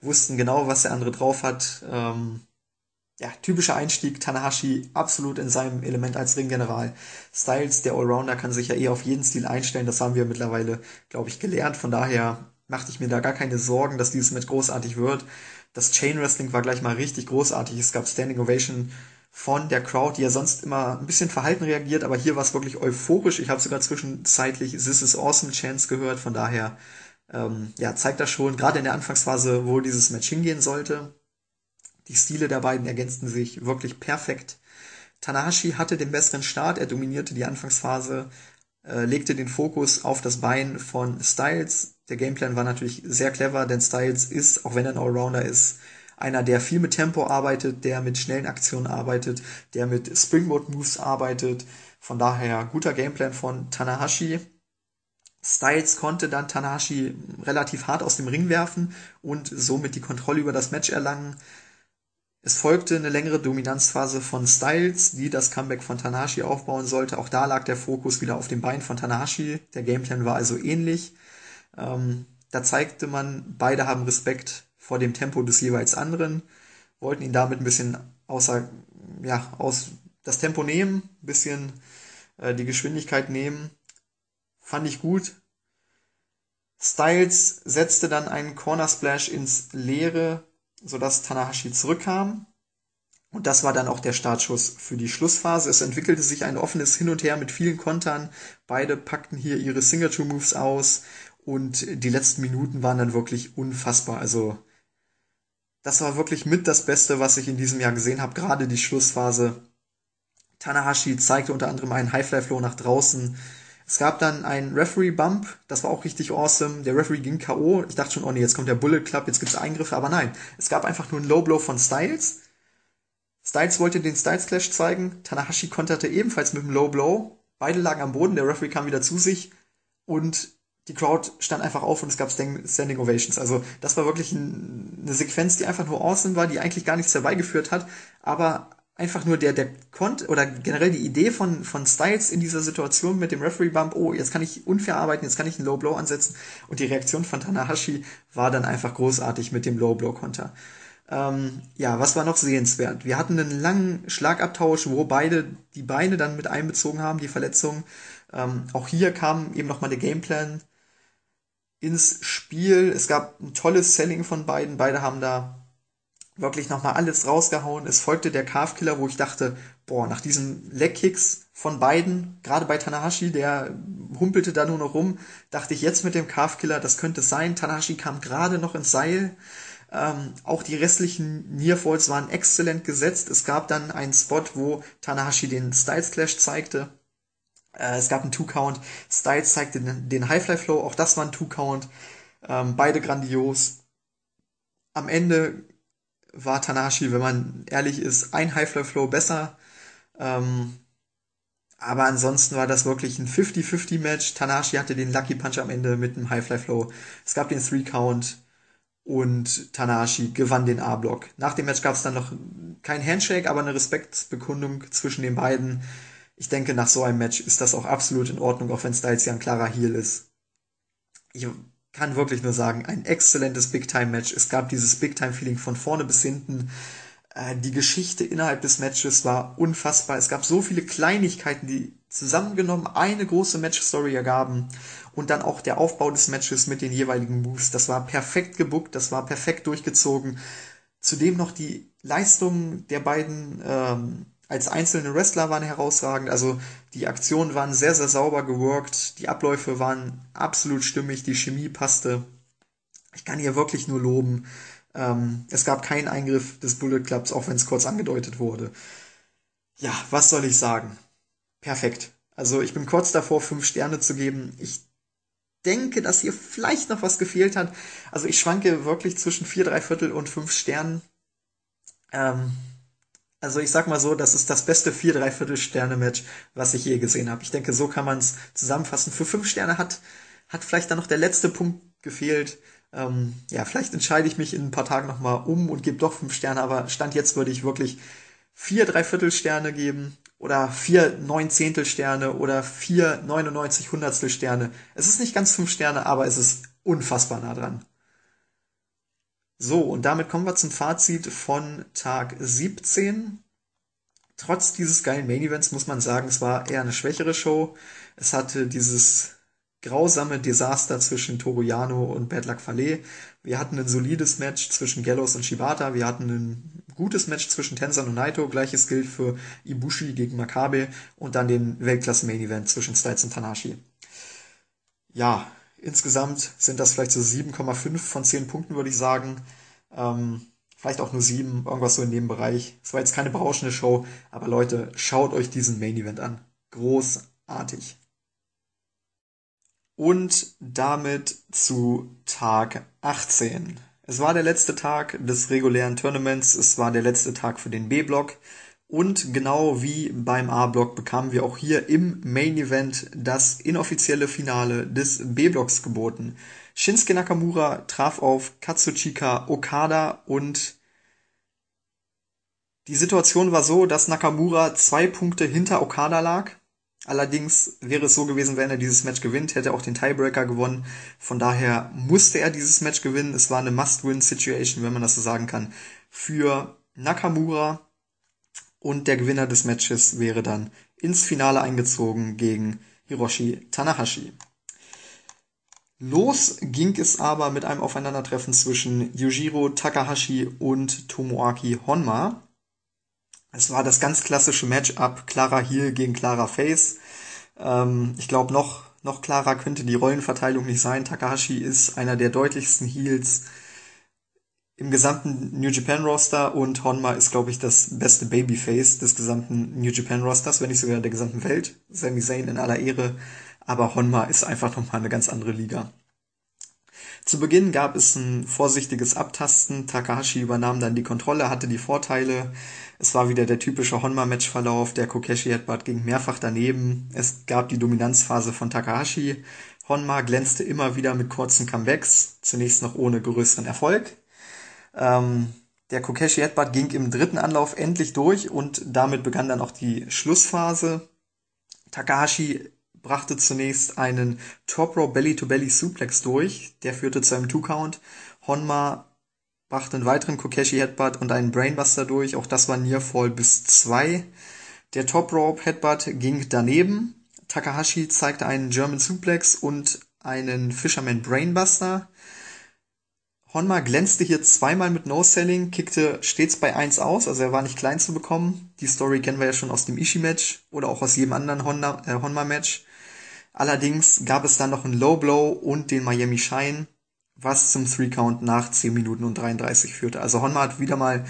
wussten genau, was der andere drauf hat. Ähm, ja, typischer Einstieg, Tanahashi absolut in seinem Element als Ringgeneral. Styles, der Allrounder, kann sich ja eh auf jeden Stil einstellen. Das haben wir mittlerweile, glaube ich, gelernt. Von daher machte ich mir da gar keine Sorgen, dass dieses Match großartig wird. Das Chain Wrestling war gleich mal richtig großartig. Es gab Standing Ovation von der Crowd, die ja sonst immer ein bisschen verhalten reagiert, aber hier war es wirklich euphorisch. Ich habe sogar zwischenzeitlich This is Awesome Chance gehört. Von daher ähm, ja, zeigt das schon, gerade in der Anfangsphase, wo dieses Match hingehen sollte. Die Stile der beiden ergänzten sich wirklich perfekt. Tanahashi hatte den besseren Start, er dominierte die Anfangsphase, äh, legte den Fokus auf das Bein von Styles. Der Gameplan war natürlich sehr clever, denn Styles ist, auch wenn er ein Allrounder ist, einer, der viel mit Tempo arbeitet, der mit schnellen Aktionen arbeitet, der mit Springboard Moves arbeitet. Von daher guter Gameplan von Tanahashi. Styles konnte dann Tanahashi relativ hart aus dem Ring werfen und somit die Kontrolle über das Match erlangen. Es folgte eine längere Dominanzphase von Styles, die das Comeback von Tanahashi aufbauen sollte. Auch da lag der Fokus wieder auf dem Bein von Tanahashi. Der Gameplan war also ähnlich. Ähm, da zeigte man, beide haben Respekt vor dem Tempo des jeweils anderen, wollten ihn damit ein bisschen außer, ja, aus das Tempo nehmen, ein bisschen äh, die Geschwindigkeit nehmen Fand ich gut. Styles setzte dann einen Corner Splash ins Leere, sodass Tanahashi zurückkam. Und das war dann auch der Startschuss für die Schlussphase. Es entwickelte sich ein offenes Hin und Her mit vielen Kontern. Beide packten hier ihre Signature Moves aus und die letzten Minuten waren dann wirklich unfassbar. Also das war wirklich mit das Beste, was ich in diesem Jahr gesehen habe. Gerade die Schlussphase. Tanahashi zeigte unter anderem einen Highfly Flow nach draußen, es gab dann einen Referee-Bump, das war auch richtig awesome. Der Referee ging K.O. Ich dachte schon, oh nee, jetzt kommt der Bullet Club, jetzt gibt's Eingriffe, aber nein. Es gab einfach nur einen Low Blow von Styles. Styles wollte den Styles Clash zeigen. Tanahashi konterte ebenfalls mit dem Low Blow. Beide lagen am Boden, der Referee kam wieder zu sich und die Crowd stand einfach auf und es gab Standing Ovations. Also das war wirklich eine Sequenz, die einfach nur awesome war, die eigentlich gar nichts herbeigeführt hat, aber einfach nur der, der Kont oder generell die Idee von, von Styles in dieser Situation mit dem Referee Bump, oh, jetzt kann ich unfair arbeiten, jetzt kann ich einen Low Blow ansetzen und die Reaktion von Tanahashi war dann einfach großartig mit dem Low Blow Konter. Ähm, ja, was war noch sehenswert? Wir hatten einen langen Schlagabtausch, wo beide die Beine dann mit einbezogen haben, die Verletzung. Ähm, auch hier kam eben nochmal der Gameplan ins Spiel. Es gab ein tolles Selling von beiden. Beide haben da wirklich nochmal alles rausgehauen. Es folgte der Calf-Killer, wo ich dachte, boah, nach diesen Leg-Kicks von beiden, gerade bei Tanahashi, der humpelte da nur noch rum, dachte ich jetzt mit dem Calf-Killer, das könnte sein. Tanahashi kam gerade noch ins Seil. Ähm, auch die restlichen Nearfalls waren exzellent gesetzt. Es gab dann einen Spot, wo Tanahashi den Styles Clash zeigte. Äh, es gab einen Two-Count. Styles zeigte den, den High-Fly-Flow, auch das war ein Two-Count. Ähm, beide grandios. Am Ende war Tanahashi, wenn man ehrlich ist, ein Highfly-Flow besser. Ähm, aber ansonsten war das wirklich ein 50-50-Match. Tanahashi hatte den Lucky Punch am Ende mit einem Highfly-Flow. Es gab den Three-Count. und Tanahashi gewann den A-Block. Nach dem Match gab es dann noch kein Handshake, aber eine Respektbekundung zwischen den beiden. Ich denke, nach so einem Match ist das auch absolut in Ordnung, auch wenn Styles ja ein klarer Heel ist. Ich kann wirklich nur sagen, ein exzellentes Big-Time-Match. Es gab dieses Big-Time-Feeling von vorne bis hinten. Äh, die Geschichte innerhalb des Matches war unfassbar. Es gab so viele Kleinigkeiten, die zusammengenommen eine große Match-Story ergaben. Und dann auch der Aufbau des Matches mit den jeweiligen Moves. Das war perfekt gebuckt, das war perfekt durchgezogen. Zudem noch die Leistungen der beiden ähm, als einzelne Wrestler waren herausragend. Also die Aktionen waren sehr, sehr sauber geworkt. Die Abläufe waren absolut stimmig. Die Chemie passte. Ich kann hier wirklich nur loben. Ähm, es gab keinen Eingriff des Bullet Clubs, auch wenn es kurz angedeutet wurde. Ja, was soll ich sagen? Perfekt. Also ich bin kurz davor, fünf Sterne zu geben. Ich denke, dass hier vielleicht noch was gefehlt hat. Also ich schwanke wirklich zwischen vier, drei Viertel und fünf Sternen. Ähm, also ich sag mal so, das ist das beste vier, drei Viertel Sterne Match, was ich je gesehen habe. Ich denke, so kann man es zusammenfassen. Für fünf Sterne hat, hat vielleicht dann noch der letzte Punkt gefehlt. Ähm, ja, vielleicht entscheide ich mich in ein paar Tagen nochmal um und gebe doch fünf Sterne, aber Stand jetzt würde ich wirklich vier Dreiviertelsterne geben oder vier Neunzehntelsterne oder vier 99 Hundertstel Sterne. Es ist nicht ganz fünf Sterne, aber es ist unfassbar nah dran. So, und damit kommen wir zum Fazit von Tag 17. Trotz dieses geilen Main Events muss man sagen, es war eher eine schwächere Show. Es hatte dieses grausame Desaster zwischen Toruyano und Bad Luck Fale. Wir hatten ein solides Match zwischen Gallows und Shibata. Wir hatten ein gutes Match zwischen Tenzan und Naito. Gleiches gilt für Ibushi gegen Makabe und dann den Weltklasse-Main-Event zwischen Styles und Tanashi. Ja, insgesamt sind das vielleicht so 7,5 von 10 Punkten, würde ich sagen. Ähm, vielleicht auch nur 7, irgendwas so in dem Bereich. Es war jetzt keine berauschende Show, aber Leute, schaut euch diesen Main-Event an. Großartig. Und damit zu Tag 18. Es war der letzte Tag des regulären Tournaments, es war der letzte Tag für den B-Block. Und genau wie beim A-Block bekamen wir auch hier im Main Event das inoffizielle Finale des B-Blocks geboten. Shinsuke Nakamura traf auf Katsuchika Okada und die Situation war so, dass Nakamura zwei Punkte hinter Okada lag Allerdings wäre es so gewesen, wenn er dieses Match gewinnt, hätte er auch den Tiebreaker gewonnen. Von daher musste er dieses Match gewinnen. Es war eine Must-Win-Situation, wenn man das so sagen kann, für Nakamura. Und der Gewinner des Matches wäre dann ins Finale eingezogen gegen Hiroshi Tanahashi. Los ging es aber mit einem Aufeinandertreffen zwischen Yujiro Takahashi und Tomoaki Honma. Es war das ganz klassische Matchup Clara Heel gegen Clara Face. Ähm, ich glaube, noch, noch klarer könnte die Rollenverteilung nicht sein. Takahashi ist einer der deutlichsten Heels im gesamten New Japan Roster und Honma ist, glaube ich, das beste Babyface des gesamten New Japan Rosters, wenn nicht sogar der gesamten Welt. Sami Zayn in aller Ehre, aber Honma ist einfach nochmal eine ganz andere Liga. Zu Beginn gab es ein vorsichtiges Abtasten. Takahashi übernahm dann die Kontrolle, hatte die Vorteile. Es war wieder der typische Honma-Matchverlauf. Der Kokeshi Headbutt ging mehrfach daneben. Es gab die Dominanzphase von Takahashi. Honma glänzte immer wieder mit kurzen Comebacks, zunächst noch ohne größeren Erfolg. Ähm, der Kokeshi Headbutt ging im dritten Anlauf endlich durch und damit begann dann auch die Schlussphase. Takahashi brachte zunächst einen Top Row Belly to Belly Suplex durch, der führte zu einem Two Count. Honma brachte einen weiteren Kokeshi Headbutt und einen Brainbuster durch, auch das war Nearfall bis zwei. Der Top Rope Headbutt ging daneben. Takahashi zeigte einen German Suplex und einen Fisherman Brainbuster. Honma glänzte hier zweimal mit No-Selling, kickte stets bei 1 aus, also er war nicht klein zu bekommen. Die Story kennen wir ja schon aus dem Ishii-Match oder auch aus jedem anderen Honda, äh, Honma-Match. Allerdings gab es dann noch einen Low Blow und den Miami Shine, was zum Three Count nach 10 Minuten und 33 führte. Also Honma hat wieder mal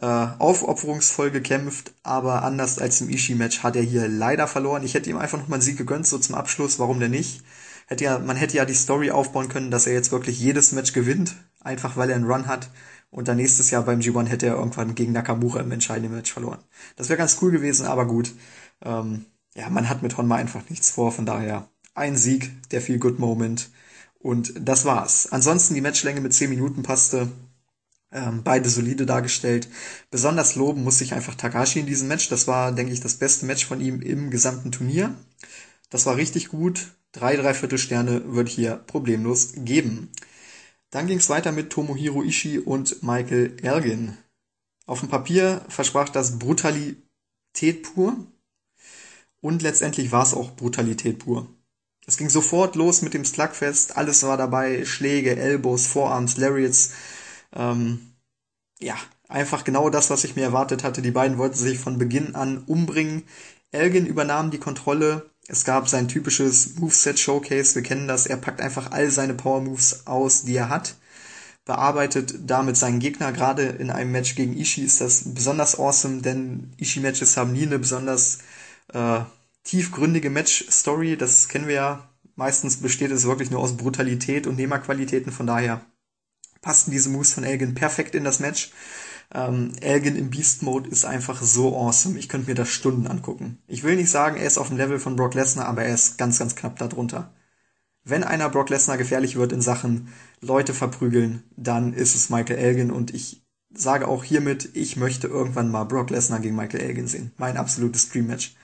äh, aufopferungsvoll gekämpft, aber anders als im Ishii-Match hat er hier leider verloren. Ich hätte ihm einfach noch mal einen Sieg gegönnt, so zum Abschluss, warum denn nicht? Hätte ja, man hätte ja die Story aufbauen können, dass er jetzt wirklich jedes Match gewinnt, einfach weil er einen Run hat. Und dann nächstes Jahr beim G1 hätte er irgendwann gegen Nakamura im entscheidenden Match verloren. Das wäre ganz cool gewesen, aber gut. Ähm, ja, man hat mit Honma einfach nichts vor, von daher ein Sieg, der Feel Good Moment Und das war's. Ansonsten die Matchlänge mit 10 Minuten passte. Ähm, beide solide dargestellt. Besonders loben muss ich einfach Takashi in diesem Match. Das war, denke ich, das beste Match von ihm im gesamten Turnier. Das war richtig gut. Drei, dreiviertel Sterne ich hier problemlos geben. Dann ging es weiter mit Tomohiro Ishii und Michael Elgin. Auf dem Papier versprach das Brutalität pur. Und letztendlich war es auch Brutalität pur. Es ging sofort los mit dem Slugfest. Alles war dabei. Schläge, Elbows, Vorarms, Lariats. Ähm, ja, einfach genau das, was ich mir erwartet hatte. Die beiden wollten sich von Beginn an umbringen. Elgin übernahm die Kontrolle. Es gab sein typisches Moveset Showcase. Wir kennen das. Er packt einfach all seine Power Moves aus, die er hat. Bearbeitet damit seinen Gegner. Gerade in einem Match gegen Ishii ist das besonders awesome, denn Ishii-Matches haben nie eine besonders äh, tiefgründige Match-Story. Das kennen wir ja. Meistens besteht es wirklich nur aus Brutalität und Nehmerqualitäten. Von daher passten diese Moves von Elgin perfekt in das Match. Ähm, Elgin im Beast Mode ist einfach so awesome. Ich könnte mir das Stunden angucken. Ich will nicht sagen, er ist auf dem Level von Brock Lesnar, aber er ist ganz, ganz knapp darunter. Wenn einer Brock Lesnar gefährlich wird in Sachen Leute verprügeln, dann ist es Michael Elgin und ich sage auch hiermit, ich möchte irgendwann mal Brock Lesnar gegen Michael Elgin sehen. Mein absolutes Dream Match.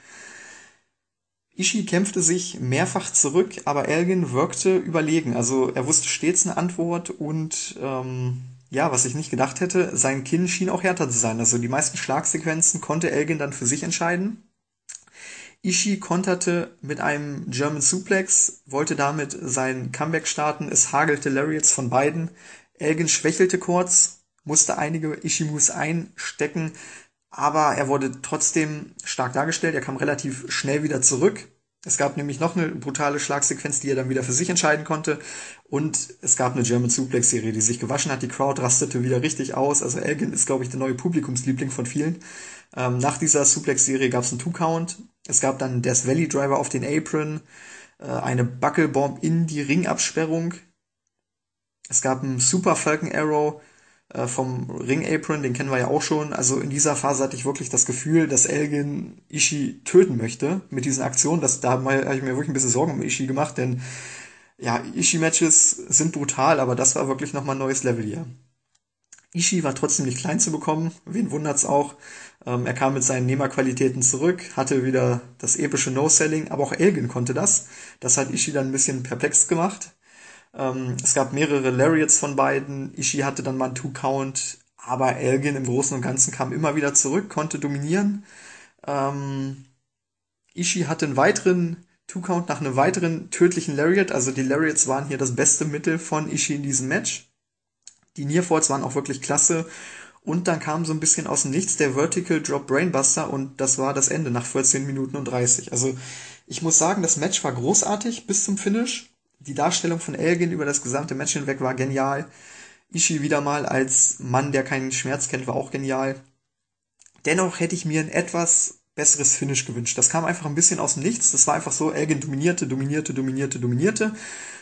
Ishii kämpfte sich mehrfach zurück, aber Elgin wirkte überlegen. Also er wusste stets eine Antwort und ähm, ja, was ich nicht gedacht hätte, sein Kinn schien auch härter zu sein. Also die meisten Schlagsequenzen konnte Elgin dann für sich entscheiden. Ishii konterte mit einem German Suplex, wollte damit sein Comeback starten. Es hagelte Lariats von beiden. Elgin schwächelte kurz, musste einige Ishii-Moves einstecken, aber er wurde trotzdem stark dargestellt. Er kam relativ schnell wieder zurück. Es gab nämlich noch eine brutale Schlagsequenz, die er dann wieder für sich entscheiden konnte. Und es gab eine German Suplex-Serie, die sich gewaschen hat. Die Crowd rastete wieder richtig aus. Also Elgin ist, glaube ich, der neue Publikumsliebling von vielen. Ähm, nach dieser Suplex-Serie gab es einen Two-Count. Es gab dann Death Valley Driver auf den Apron, äh, eine Buckelbomb in die Ringabsperrung. Es gab einen Super Falcon Arrow äh, vom Ring Apron, den kennen wir ja auch schon. Also in dieser Phase hatte ich wirklich das Gefühl, dass Elgin Ishii töten möchte mit diesen Aktionen. Das, da habe ich mir wirklich ein bisschen Sorgen um Ishii gemacht, denn ja, Ishii-Matches sind brutal, aber das war wirklich nochmal ein neues Level hier. Ishii war trotzdem nicht klein zu bekommen, wen wundert's auch. Ähm, er kam mit seinen Nehmerqualitäten zurück, hatte wieder das epische No-Selling, aber auch Elgin konnte das. Das hat Ishii dann ein bisschen perplex gemacht. Ähm, es gab mehrere Lariats von beiden. Ishii hatte dann mal einen Two-Count, aber Elgin im Großen und Ganzen kam immer wieder zurück, konnte dominieren. Ähm, Ishii hatte einen weiteren Two-Count nach einem weiteren tödlichen Lariat. Also die Lariats waren hier das beste Mittel von Ishii in diesem Match. Die Nearfalls waren auch wirklich klasse. Und dann kam so ein bisschen aus dem Nichts der Vertical Drop Brainbuster und das war das Ende nach 14 Minuten und 30. Also ich muss sagen, das Match war großartig bis zum Finish. Die Darstellung von Elgin über das gesamte Match hinweg war genial. Ishii wieder mal als Mann, der keinen Schmerz kennt, war auch genial. Dennoch hätte ich mir ein etwas besseres Finish gewünscht. Das kam einfach ein bisschen aus dem Nichts. Das war einfach so, Elgin dominierte, dominierte, dominierte, dominierte.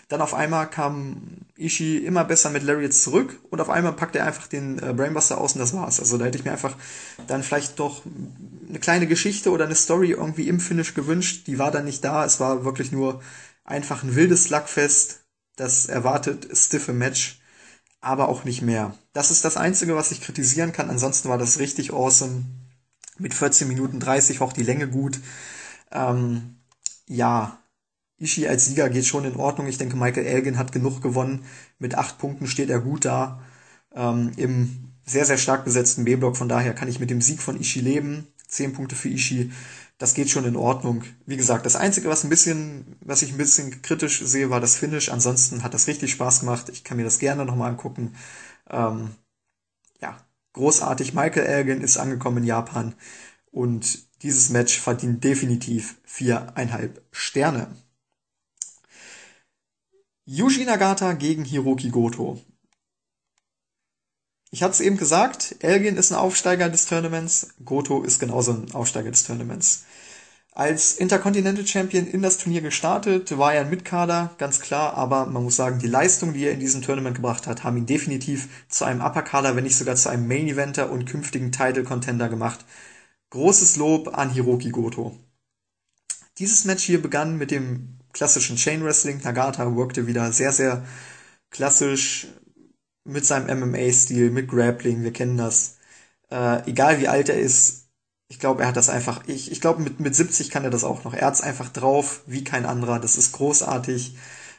Dann auf einmal kam Ishii immer besser mit Lariats zurück und auf einmal packte er einfach den äh, Brainbuster aus und das war's. Also da hätte ich mir einfach dann vielleicht doch eine kleine Geschichte oder eine Story irgendwie im Finish gewünscht. Die war dann nicht da. Es war wirklich nur einfach ein wildes Slugfest, das erwartet stiffe Match, aber auch nicht mehr. Das ist das Einzige, was ich kritisieren kann. Ansonsten war das richtig awesome. Mit 14 Minuten 30 war auch die Länge gut. Ähm, ja, Ishii als Sieger geht schon in Ordnung. Ich denke, Michael Elgin hat genug gewonnen. Mit acht Punkten steht er gut da. Ähm, Im sehr, sehr stark besetzten B-Block. Von daher kann ich mit dem Sieg von Ishii leben. Zehn Punkte für Ishii das geht schon in Ordnung. Wie gesagt, das Einzige, was ein bisschen, was ich ein bisschen kritisch sehe, war das Finish. Ansonsten hat das richtig Spaß gemacht. Ich kann mir das gerne nochmal angucken. Ähm, ja, großartig. Michael Elgin ist angekommen in Japan und dieses Match verdient definitiv viereinhalb Sterne. Yuji Nagata gegen Hiroki Goto. Ich hatte es eben gesagt, Elgin ist ein Aufsteiger des Tournaments, Goto ist genauso ein Aufsteiger des Tournaments. Als Intercontinental Champion in das Turnier gestartet, war er ein Mitkader, ganz klar, aber man muss sagen, die Leistung, die er in diesem Tournament gebracht hat, haben ihn definitiv zu einem Upper-Kader, wenn nicht sogar zu einem Main-Eventer und künftigen Title-Contender gemacht. Großes Lob an Hiroki Goto. Dieses Match hier begann mit dem klassischen Chain Wrestling. Nagata workte wieder sehr, sehr klassisch mit seinem MMA-Stil, mit Grappling, wir kennen das. Äh, egal wie alt er ist, ich glaube, er hat das einfach, ich, ich glaube, mit, mit 70 kann er das auch noch. Er hat's einfach drauf, wie kein anderer. Das ist großartig.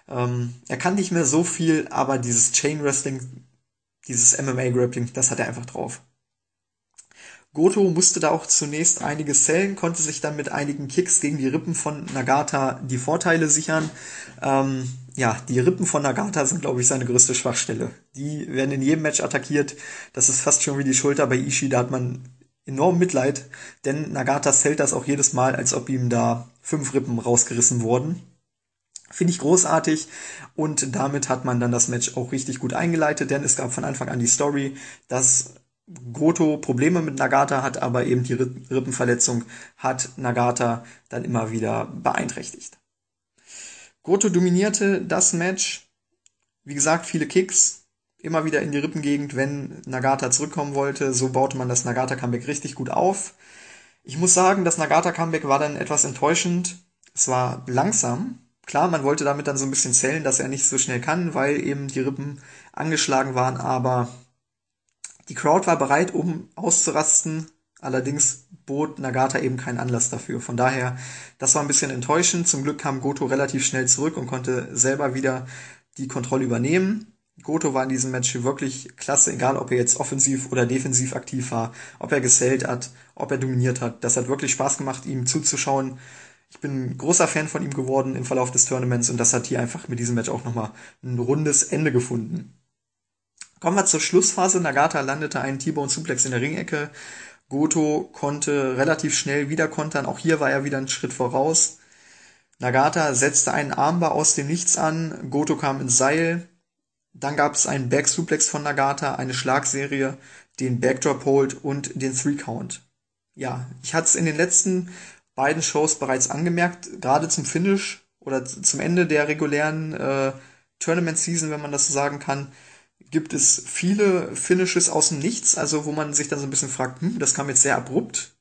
Ähm, er kann nicht mehr so viel, aber dieses Chain Wrestling, dieses MMA Grappling, das hat er einfach drauf. Goto musste da auch zunächst einiges zählen, konnte sich dann mit einigen Kicks gegen die Rippen von Nagata die Vorteile sichern. Ähm, ja, die Rippen von Nagata sind, glaube ich, seine größte Schwachstelle. Die werden in jedem Match attackiert. Das ist fast schon wie die Schulter bei Ishii. Da hat man enorm Mitleid, denn Nagata zählt das auch jedes Mal, als ob ihm da fünf Rippen rausgerissen wurden. Finde ich großartig und damit hat man dann das Match auch richtig gut eingeleitet, denn es gab von Anfang an die Story, dass Goto Probleme mit Nagata hat, aber eben die Rippenverletzung hat Nagata dann immer wieder beeinträchtigt. Goto dominierte das Match. Wie gesagt, viele Kicks, immer wieder in die Rippengegend, wenn Nagata zurückkommen wollte. So baute man das Nagata-Comeback richtig gut auf. Ich muss sagen, das Nagata-Comeback war dann etwas enttäuschend. Es war langsam. Klar, man wollte damit dann so ein bisschen zählen, dass er nicht so schnell kann, weil eben die Rippen angeschlagen waren, aber die Crowd war bereit, um auszurasten, allerdings bot Nagata eben keinen Anlass dafür. Von daher, das war ein bisschen enttäuschend. Zum Glück kam Goto relativ schnell zurück und konnte selber wieder die Kontrolle übernehmen. Goto war in diesem Match wirklich klasse, egal ob er jetzt offensiv oder defensiv aktiv war, ob er gesellt hat, ob er dominiert hat. Das hat wirklich Spaß gemacht, ihm zuzuschauen. Ich bin großer Fan von ihm geworden im Verlauf des Tournaments und das hat hier einfach mit diesem Match auch nochmal ein rundes Ende gefunden. Kommen wir zur Schlussphase. Nagata landete einen T-Bone Suplex in der Ringecke. Goto konnte relativ schnell wieder kontern. Auch hier war er wieder einen Schritt voraus. Nagata setzte einen Armbar aus dem Nichts an. Goto kam ins Seil. Dann gab es einen Back Suplex von Nagata, eine Schlagserie, den Backdrop Hold und den Three Count. Ja, ich hatte es in den letzten beiden Shows bereits angemerkt, gerade zum Finish oder zum Ende der regulären äh, Tournament Season, wenn man das so sagen kann, gibt es viele Finishes aus dem Nichts, also wo man sich dann so ein bisschen fragt, hm, das kam jetzt sehr abrupt.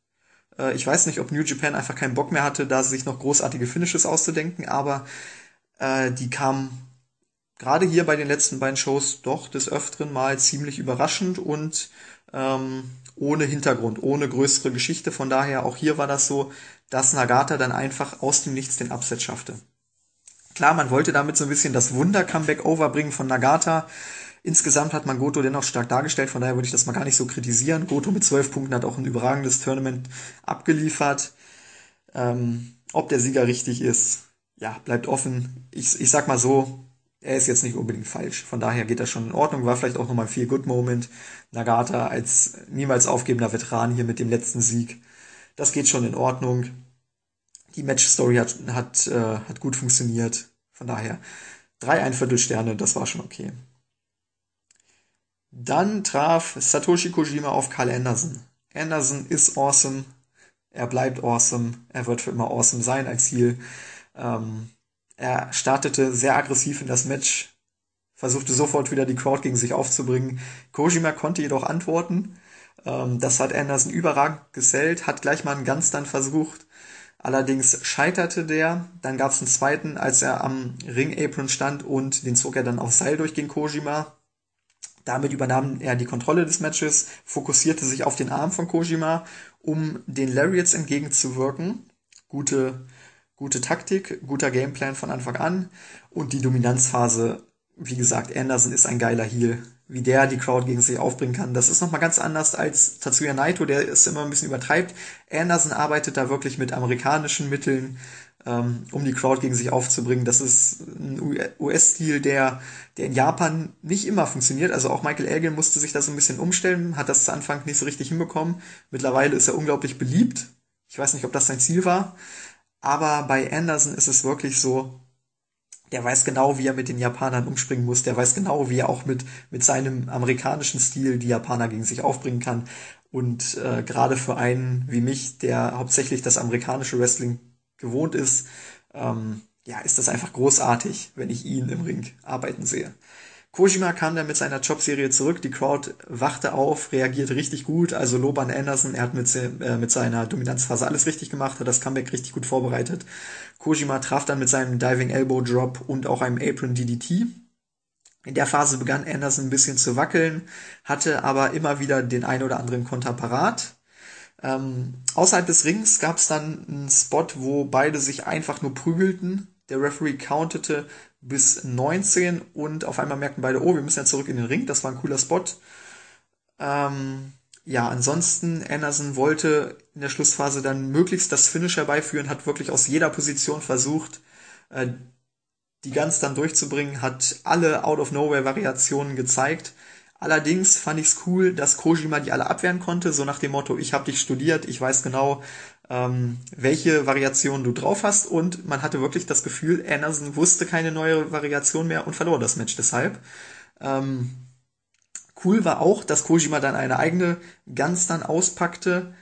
Äh, ich weiß nicht, ob New Japan einfach keinen Bock mehr hatte, da sich noch großartige Finishes auszudenken, aber äh, die kamen gerade hier bei den letzten beiden Shows doch des Öfteren mal ziemlich überraschend und ähm, ohne Hintergrund, ohne größere Geschichte. Von daher auch hier war das so, dass Nagata dann einfach aus dem Nichts den Upset schaffte. Klar, man wollte damit so ein bisschen das Wunder-Comeback overbringen von Nagata. Insgesamt hat man Goto dennoch stark dargestellt, von daher würde ich das mal gar nicht so kritisieren. Goto mit zwölf Punkten hat auch ein überragendes Tournament abgeliefert. Ähm, ob der Sieger richtig ist, ja, bleibt offen. Ich, ich sag mal so, er ist jetzt nicht unbedingt falsch. Von daher geht das schon in Ordnung. War vielleicht auch nochmal ein viel Good Moment. Nagata als niemals aufgebender Veteran hier mit dem letzten Sieg. Das geht schon in Ordnung. Die Match-Story hat, hat, äh, hat gut funktioniert. Von daher drei Einviertelsterne, das war schon okay. Dann traf Satoshi Kojima auf Carl Anderson. Anderson ist awesome. Er bleibt awesome. Er wird für immer awesome sein als Ziel. Ähm, er startete sehr aggressiv in das Match, versuchte sofort wieder die Crowd gegen sich aufzubringen. Kojima konnte jedoch antworten. Ähm, das hat Anderson überragend gesellt, hat gleich mal einen ganz dann versucht. Allerdings scheiterte der. Dann gab es einen zweiten, als er am Ring-Apron stand und den zog er dann auf Seil durch gegen Kojima. Damit übernahm er die Kontrolle des Matches, fokussierte sich auf den Arm von Kojima, um den Lariats entgegenzuwirken. Gute, gute Taktik, guter Gameplan von Anfang an und die Dominanzphase, wie gesagt, Anderson ist ein geiler Heel. Wie der die Crowd gegen sich aufbringen kann, das ist nochmal ganz anders als Tatsuya Naito, der es immer ein bisschen übertreibt. Anderson arbeitet da wirklich mit amerikanischen Mitteln, ähm, um die Crowd gegen sich aufzubringen. Das ist ein US-Stil, der, der in Japan nicht immer funktioniert. Also auch Michael Elgin musste sich das ein bisschen umstellen, hat das zu Anfang nicht so richtig hinbekommen. Mittlerweile ist er unglaublich beliebt. Ich weiß nicht, ob das sein Ziel war. Aber bei Anderson ist es wirklich so, der weiß genau, wie er mit den Japanern umspringen muss. Der weiß genau, wie er auch mit, mit seinem amerikanischen Stil die Japaner gegen sich aufbringen kann. Und äh, gerade für einen wie mich, der hauptsächlich das amerikanische Wrestling gewohnt ist, ähm, ja, ist das einfach großartig, wenn ich ihn im Ring arbeiten sehe. Kojima kam dann mit seiner Jobserie zurück, die Crowd wachte auf, reagierte richtig gut, also Lob an Anderson, er hat mit, äh, mit seiner Dominanzphase alles richtig gemacht, hat das Comeback richtig gut vorbereitet. Kojima traf dann mit seinem Diving Elbow Drop und auch einem Apron DDT. In der Phase begann Anderson ein bisschen zu wackeln, hatte aber immer wieder den ein oder anderen Konter parat. Ähm, außerhalb des Rings gab es dann einen Spot, wo beide sich einfach nur prügelten. Der Referee countete bis 19 und auf einmal merkten beide, oh, wir müssen ja zurück in den Ring. Das war ein cooler Spot. Ähm, ja, ansonsten, Anderson wollte in der Schlussphase dann möglichst das Finish herbeiführen, hat wirklich aus jeder Position versucht, äh, die Guns dann durchzubringen, hat alle Out-of-Nowhere-Variationen gezeigt. Allerdings fand ich es cool, dass Kojima die alle abwehren konnte, so nach dem Motto, ich habe dich studiert, ich weiß genau, ähm, welche Variation du drauf hast und man hatte wirklich das Gefühl, Anderson wusste keine neue Variation mehr und verlor das Match deshalb. Ähm, cool war auch, dass Kojima dann eine eigene Guns dann auspackte.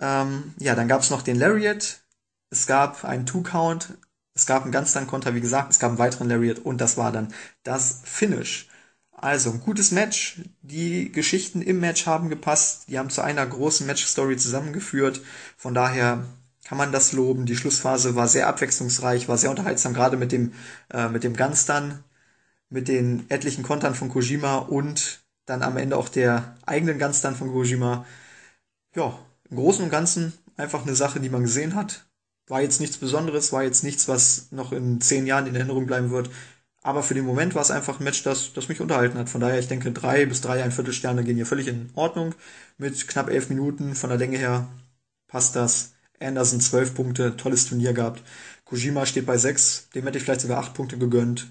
Ähm, ja, dann gab es noch den Lariat, es gab einen Two-Count, es gab einen Guns-Dann-Konter, wie gesagt, es gab einen weiteren Lariat und das war dann das Finish. Also ein gutes Match. Die Geschichten im Match haben gepasst. Die haben zu einer großen Match-Story zusammengeführt. Von daher kann man das loben. Die Schlussphase war sehr abwechslungsreich, war sehr unterhaltsam, gerade mit dem, äh, mit dem Guns dann, mit den etlichen Kontern von Kojima und dann am Ende auch der eigenen Guns dann von Kojima. Ja, im Großen und Ganzen einfach eine Sache, die man gesehen hat. War jetzt nichts Besonderes, war jetzt nichts, was noch in zehn Jahren in Erinnerung bleiben wird. Aber für den Moment war es einfach ein Match, das, das mich unterhalten hat. Von daher, ich denke, drei bis drei, ein Viertel Sterne gehen hier völlig in Ordnung. Mit knapp elf Minuten von der Länge her passt das. Anderson zwölf Punkte, tolles Turnier gehabt. Kojima steht bei sechs, dem hätte ich vielleicht sogar acht Punkte gegönnt.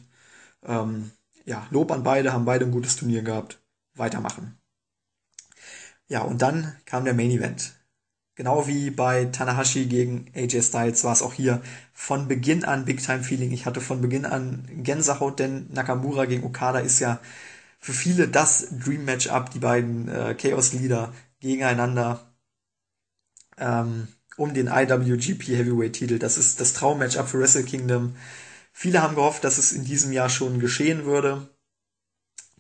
Ähm, ja, Lob an beide, haben beide ein gutes Turnier gehabt. Weitermachen. Ja, und dann kam der Main Event. Genau wie bei Tanahashi gegen AJ Styles war es auch hier von Beginn an Big Time Feeling. Ich hatte von Beginn an Gänsehaut, denn Nakamura gegen Okada ist ja für viele das Dream Matchup, die beiden äh, Chaos Leader gegeneinander ähm, um den IWGP Heavyweight Titel. Das ist das Traummatchup für Wrestle Kingdom. Viele haben gehofft, dass es in diesem Jahr schon geschehen würde.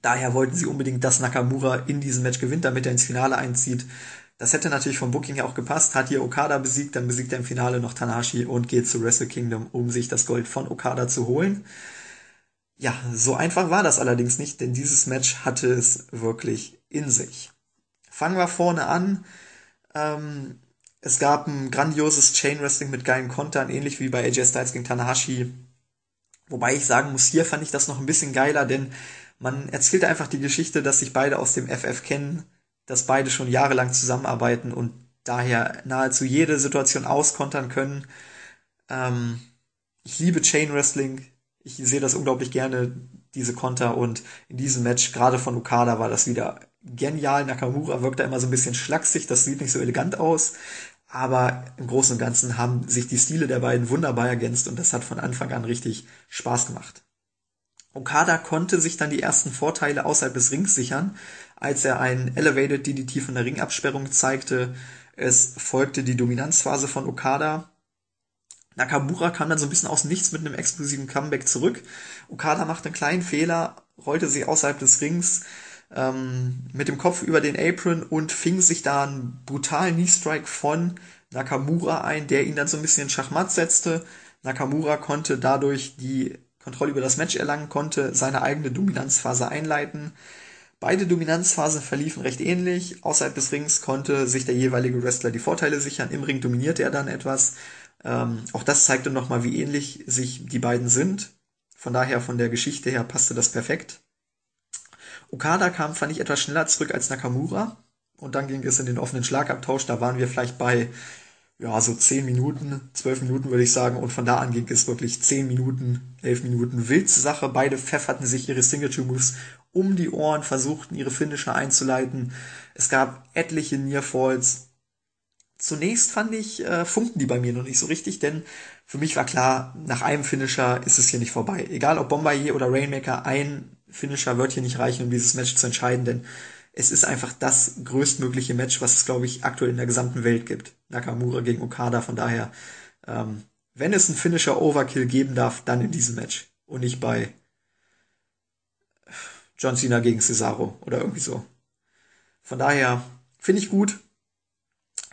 Daher wollten sie unbedingt, dass Nakamura in diesem Match gewinnt, damit er ins Finale einzieht. Das hätte natürlich vom Booking ja auch gepasst. Hat hier Okada besiegt, dann besiegt er im Finale noch Tanahashi und geht zu Wrestle Kingdom, um sich das Gold von Okada zu holen. Ja, so einfach war das allerdings nicht, denn dieses Match hatte es wirklich in sich. Fangen wir vorne an. Ähm, es gab ein grandioses Chain Wrestling mit geilen Kontern, ähnlich wie bei AJ Styles gegen Tanahashi. Wobei ich sagen muss, hier fand ich das noch ein bisschen geiler, denn man erzählte einfach die Geschichte, dass sich beide aus dem FF kennen, dass beide schon jahrelang zusammenarbeiten und daher nahezu jede Situation auskontern können. Ähm, ich liebe Chain Wrestling. Ich sehe das unglaublich gerne, diese Konter. Und in diesem Match, gerade von Okada, war das wieder genial. Nakamura wirkt da immer so ein bisschen schlaksig. Das sieht nicht so elegant aus. Aber im Großen und Ganzen haben sich die Stile der beiden wunderbar ergänzt und das hat von Anfang an richtig Spaß gemacht. Okada konnte sich dann die ersten Vorteile außerhalb des Rings sichern, als er einen Elevated DDT von der Ringabsperrung zeigte. Es folgte die Dominanzphase von Okada. Nakamura kam dann so ein bisschen aus nichts mit einem explosiven Comeback zurück. Okada machte einen kleinen Fehler, rollte sich außerhalb des Rings ähm, mit dem Kopf über den Apron und fing sich da einen brutalen Knee-Strike von Nakamura ein, der ihn dann so ein bisschen in Schachmatt setzte. Nakamura konnte dadurch die Kontrolle über das Match erlangen, konnte seine eigene Dominanzphase einleiten. Beide Dominanzphasen verliefen recht ähnlich. Außerhalb des Rings konnte sich der jeweilige Wrestler die Vorteile sichern. Im Ring dominierte er dann etwas. Ähm, auch das zeigte nochmal, wie ähnlich sich die beiden sind. Von daher, von der Geschichte her, passte das perfekt. Okada kam, fand ich, etwas schneller zurück als Nakamura. Und dann ging es in den offenen Schlagabtausch. Da waren wir vielleicht bei ja, so zehn Minuten, zwölf Minuten würde ich sagen. Und von da an ging es wirklich zehn Minuten, elf Minuten wildste Sache. Beide pfefferten sich ihre Signature Moves um die Ohren, versuchten ihre Finisher einzuleiten. Es gab etliche Nearfalls. Zunächst fand ich, äh, funkten die bei mir noch nicht so richtig, denn für mich war klar, nach einem Finisher ist es hier nicht vorbei. Egal ob Bombardier oder Rainmaker, ein Finisher wird hier nicht reichen, um dieses Match zu entscheiden, denn es ist einfach das größtmögliche Match, was es, glaube ich, aktuell in der gesamten Welt gibt. Nakamura gegen Okada, von daher, ähm, wenn es einen Finisher Overkill geben darf, dann in diesem Match und nicht bei John Cena gegen Cesaro oder irgendwie so. Von daher finde ich gut,